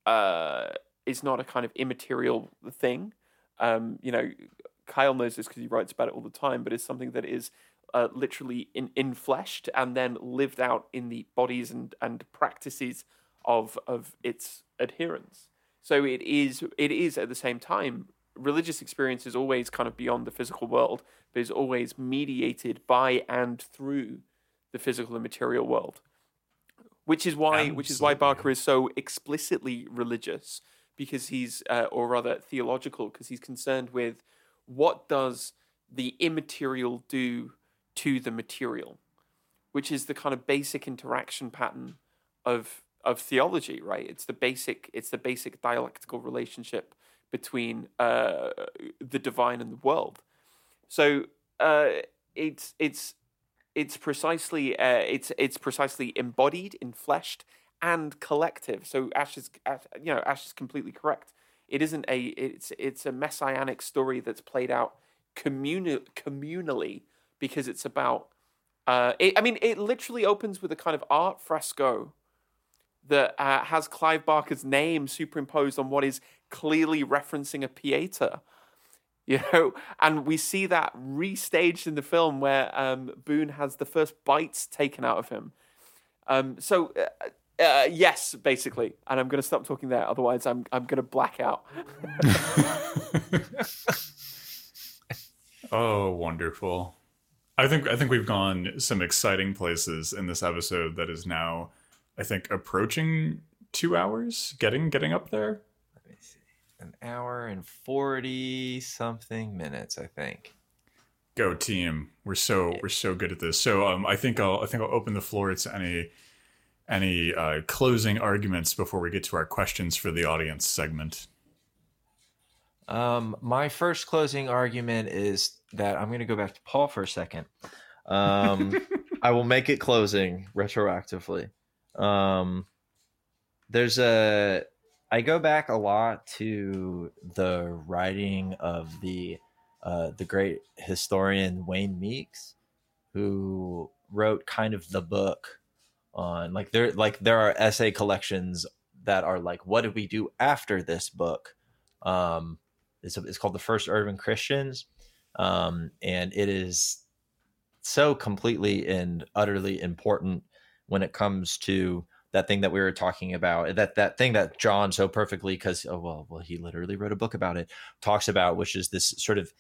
uh, is not a kind of immaterial thing. Um, you know, Kyle knows this because he writes about it all the time, but it's something that is uh, literally in in fleshed and then lived out in the bodies and, and practices of of its adherents. So it is it is at the same time religious experience is always kind of beyond the physical world, but is always mediated by and through the physical and material world. Which is why which is why Barker is so explicitly religious because he's uh, or rather theological because he's concerned with what does the immaterial do to the material, which is the kind of basic interaction pattern of of theology, right? It's the basic it's the basic dialectical relationship between uh, the divine and the world. So uh, it's it's it's precisely uh, it's it's precisely embodied, infleshed, and collective. So Ash is you know Ash is completely correct. It isn't a it's it's a messianic story that's played out communi- communally because it's about. Uh, it, I mean, it literally opens with a kind of art fresco that uh, has Clive Barker's name superimposed on what is clearly referencing a Pieta. You know, and we see that restaged in the film where um, Boone has the first bites taken out of him. Um, so, uh, uh, yes, basically, and I'm going to stop talking there. Otherwise, I'm I'm going to black out. Oh, wonderful. I think I think we've gone some exciting places in this episode that is now I think approaching 2 hours, getting getting up there. Let me see. An hour and 40 something minutes, I think. Go team. We're so we're so good at this. So um I think I'll I think I'll open the floor to any any uh, closing arguments before we get to our questions for the audience segment. Um, my first closing argument is that I'm going to go back to Paul for a second. Um, I will make it closing retroactively. Um, there's a. I go back a lot to the writing of the uh, the great historian Wayne Meeks, who wrote kind of the book on like there like there are essay collections that are like what did we do after this book. Um, it's, it's called the First Urban Christians, um, and it is so completely and utterly important when it comes to that thing that we were talking about that that thing that john so perfectly because oh well well he literally wrote a book about it talks about which is this sort of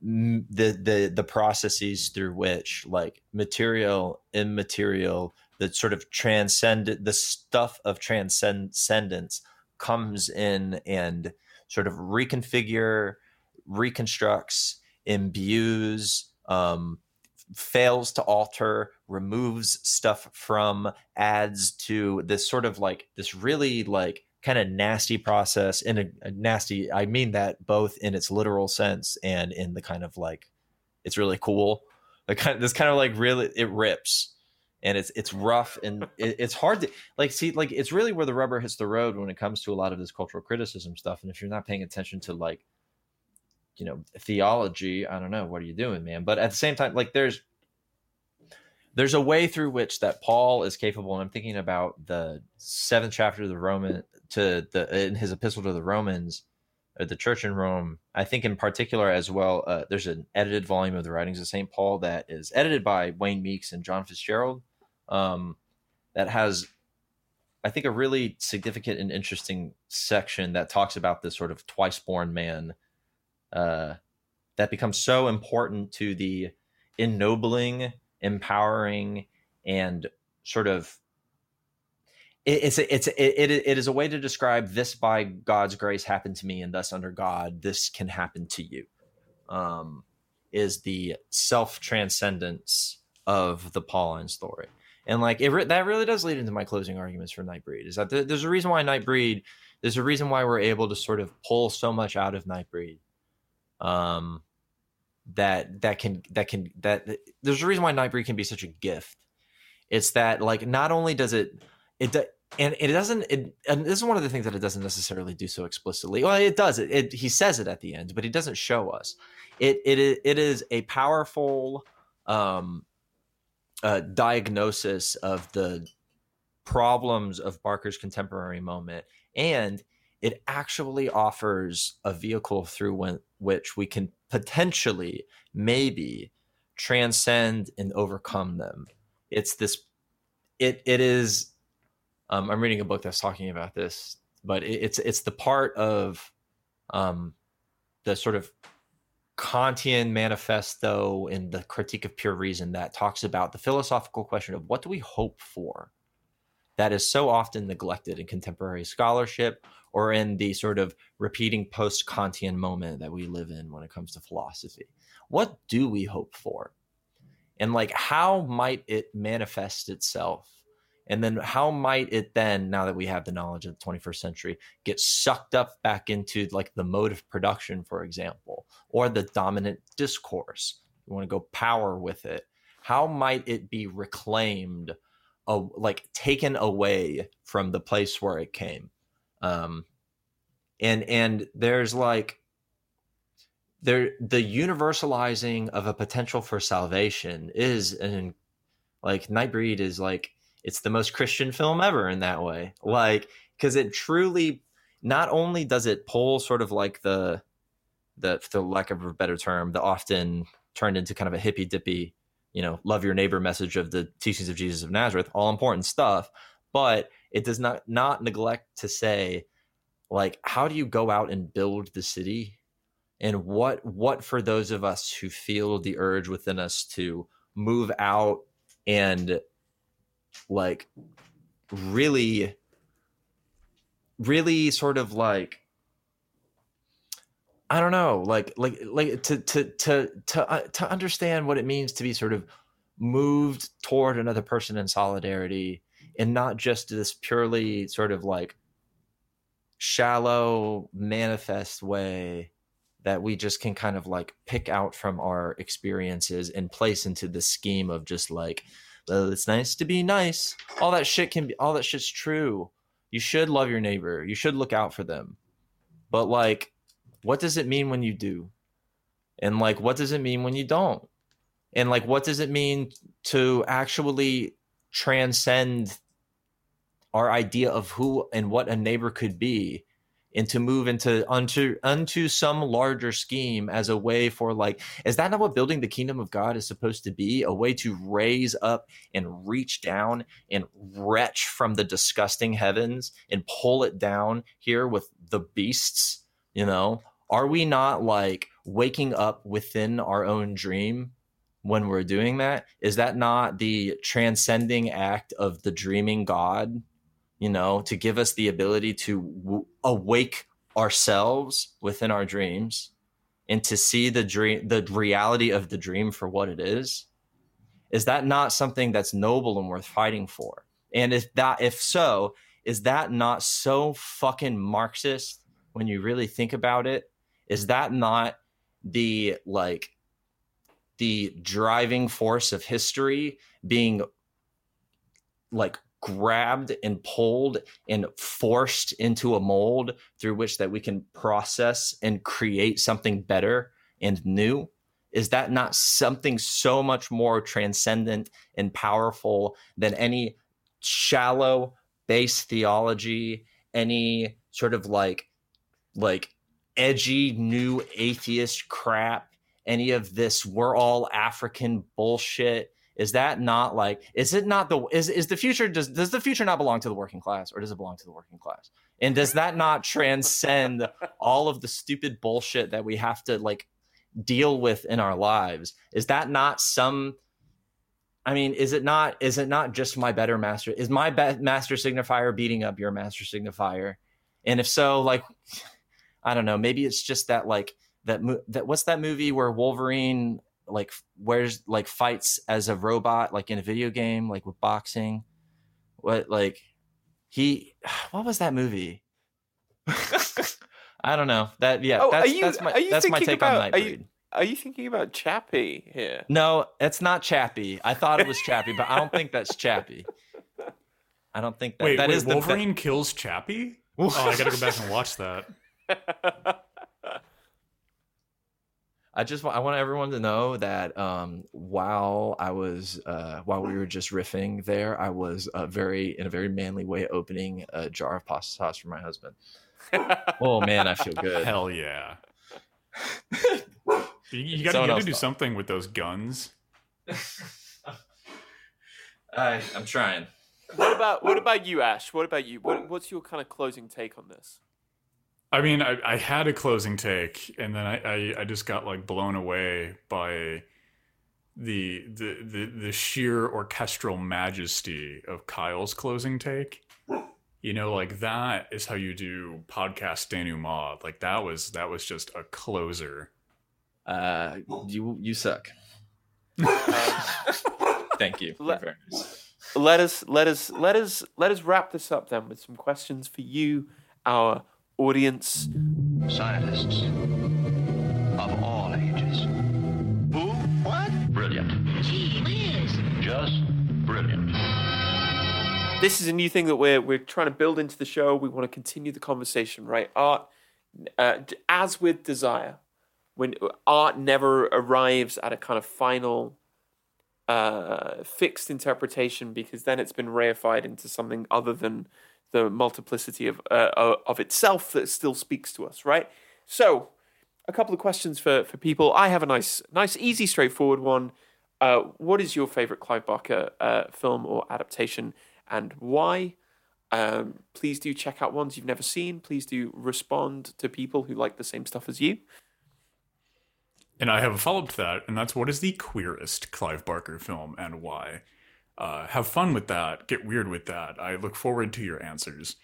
the the the processes through which like material immaterial the sort of transcend the stuff of transcendence comes in and sort of reconfigure reconstructs imbues um, fails to alter, removes stuff from, adds to this sort of like this really like kind of nasty process in a, a nasty. I mean that both in its literal sense and in the kind of like it's really cool. The kind this kind of like really it rips and it's it's rough and it, it's hard to like see like it's really where the rubber hits the road when it comes to a lot of this cultural criticism stuff. And if you're not paying attention to like you know theology i don't know what are you doing man but at the same time like there's there's a way through which that paul is capable and i'm thinking about the seventh chapter of the roman to the in his epistle to the romans or the church in rome i think in particular as well uh, there's an edited volume of the writings of st paul that is edited by wayne meeks and john fitzgerald um, that has i think a really significant and interesting section that talks about this sort of twice born man uh, that becomes so important to the ennobling, empowering, and sort of it, it's a, it's a, it, it is a way to describe this by God's grace happened to me, and thus under God this can happen to you. Um, is the self transcendence of the Pauline story, and like it re- that really does lead into my closing arguments for Nightbreed. Is that th- there's a reason why Nightbreed, there's a reason why we're able to sort of pull so much out of Nightbreed. Um, that that can that can that there's a reason why Nightbreed can be such a gift. It's that like not only does it it and it doesn't it, and this is one of the things that it doesn't necessarily do so explicitly well it does it, it he says it at the end but he doesn't show us it it it is a powerful um uh, diagnosis of the problems of Barker's contemporary moment and it actually offers a vehicle through when, which we can potentially maybe transcend and overcome them. It's this it it is um, I'm reading a book that's talking about this, but it, it's it's the part of um, the sort of Kantian manifesto in the critique of pure reason that talks about the philosophical question of what do we hope for that is so often neglected in contemporary scholarship or in the sort of repeating post Kantian moment that we live in when it comes to philosophy. What do we hope for? And like, how might it manifest itself and then how might it then, now that we have the knowledge of the 21st century, get sucked up back into like the mode of production, for example, or the dominant discourse? You want to go power with it. How might it be reclaimed, uh, like taken away from the place where it came? Um, and and there's like there the universalizing of a potential for salvation is an like Nightbreed is like it's the most Christian film ever in that way. Like, because it truly not only does it pull sort of like the the for lack of a better term, the often turned into kind of a hippy dippy, you know, love your neighbor message of the teachings of Jesus of Nazareth, all important stuff, but it does not not neglect to say like how do you go out and build the city and what what for those of us who feel the urge within us to move out and like really really sort of like I don't know, like like like to to to to uh, to understand what it means to be sort of moved toward another person in solidarity and not just this purely sort of like shallow manifest way that we just can kind of like pick out from our experiences and place into the scheme of just like well, it's nice to be nice. All that shit can be, all that shit's true. You should love your neighbor. You should look out for them. But like, what does it mean when you do? And like, what does it mean when you don't? And like, what does it mean to actually transcend our idea of who and what a neighbor could be and to move into unto unto some larger scheme as a way for like is that not what building the kingdom of god is supposed to be? A way to raise up and reach down and retch from the disgusting heavens and pull it down here with the beasts you know? Are we not like waking up within our own dream when we're doing that? Is that not the transcending act of the dreaming god you know, to give us the ability to w- awake ourselves within our dreams and to see the dream, the reality of the dream for what it is. Is that not something that's noble and worth fighting for? And if that, if so, is that not so fucking Marxist when you really think about it? Is that not the like the driving force of history being like grabbed and pulled and forced into a mold through which that we can process and create something better and new? Is that not something so much more transcendent and powerful than any shallow base theology any sort of like like edgy new atheist crap any of this we're all african bullshit is that not like is it not the is is the future does does the future not belong to the working class or does it belong to the working class and does that not transcend all of the stupid bullshit that we have to like deal with in our lives is that not some I mean, is it not? Is it not just my better master? Is my be- master signifier beating up your master signifier? And if so, like, I don't know. Maybe it's just that, like, that mo- that what's that movie where Wolverine like wears like fights as a robot, like in a video game, like with boxing. What like he? What was that movie? I don't know. That yeah. Oh, that's, are you- that's my are you that's my thinking take on about- are you- Are you thinking about Chappie here? No, it's not Chappie. I thought it was Chappie, but I don't think that's Chappie. I don't think that Wait, that wait is the Wolverine kills Chappie? Oh, I gotta go back and watch that. I just I want everyone to know that um, while I was uh, while we were just riffing there, I was uh, very in a very manly way opening a jar of pasta sauce for my husband. Oh man, I feel good. Hell yeah. You, you gotta, you gotta do thought. something with those guns. I, I'm trying. what about what about you, Ash? What about you? What, what's your kind of closing take on this? I mean, I, I had a closing take, and then I, I, I just got like blown away by the, the the the sheer orchestral majesty of Kyle's closing take. You know, like that is how you do podcast denouement. Like that was that was just a closer. Uh, you you suck. Thank you. Let- let us let us let us let us wrap this up then with some questions for you, our audience. Scientists of all ages. Who? What? Brilliant. Gee whiz. Just brilliant. This is a new thing that we're we're trying to build into the show. We want to continue the conversation, right? Art, uh, as with desire, when art never arrives at a kind of final, uh, fixed interpretation, because then it's been reified into something other than the multiplicity of uh, of itself that still speaks to us, right? So, a couple of questions for for people. I have a nice, nice, easy, straightforward one. Uh, what is your favorite Clive Barker uh, film or adaptation, and why? Um, please do check out ones you've never seen. Please do respond to people who like the same stuff as you. And I have a follow up to that, and that's what is the queerest Clive Barker film and why? Uh, have fun with that. Get weird with that. I look forward to your answers.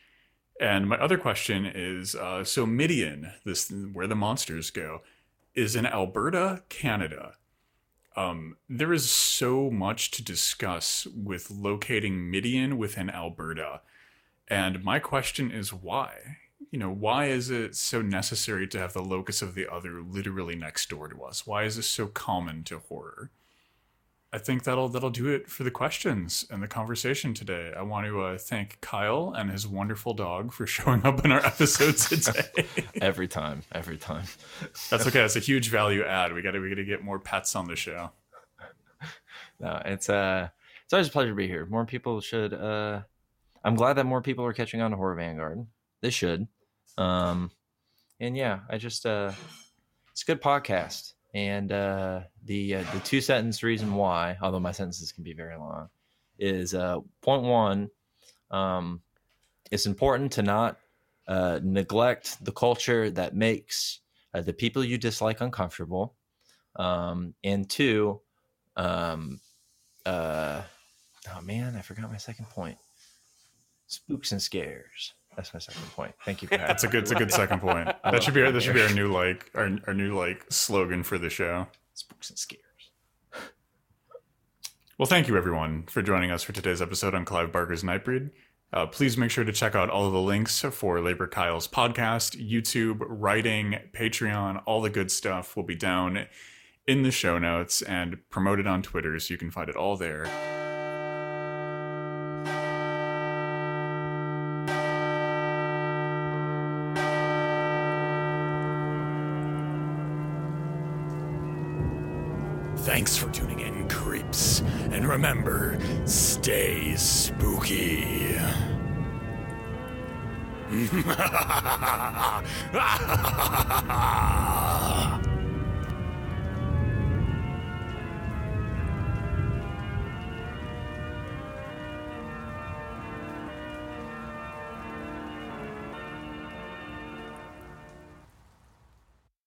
And my other question is uh, so Midian, this where the monsters go, is in Alberta, Canada. Um, there is so much to discuss with locating Midian within Alberta. And my question is why? You know, why is it so necessary to have the locus of the other literally next door to us? Why is this so common to horror? I think that'll that'll do it for the questions and the conversation today. I want to uh, thank Kyle and his wonderful dog for showing up in our episodes today. Every time, every time. That's okay. That's a huge value add. We got to we got to get more pets on the show. No, it's uh, it's always a pleasure to be here. More people should. uh I'm glad that more people are catching on to Horror Vanguard. They should. Um, and yeah, I just uh, it's a good podcast. And uh, the uh, the two sentence reason why, although my sentences can be very long, is uh, point one. Um, it's important to not uh, neglect the culture that makes uh, the people you dislike uncomfortable. Um, and two, um, uh, oh man, I forgot my second point. Spooks and scares. That's my second point. Thank you for That's having a good. It's a good second point. That should be our, that should be our new like our our new like slogan for the show. spooks and scares. Well, thank you everyone for joining us for today's episode on Clive Barker's Nightbreed. Uh, please make sure to check out all of the links for Labor Kyle's podcast, YouTube, writing, Patreon, all the good stuff will be down in the show notes and promoted on Twitter, so you can find it all there. Thanks for tuning in, creeps. And remember, stay spooky.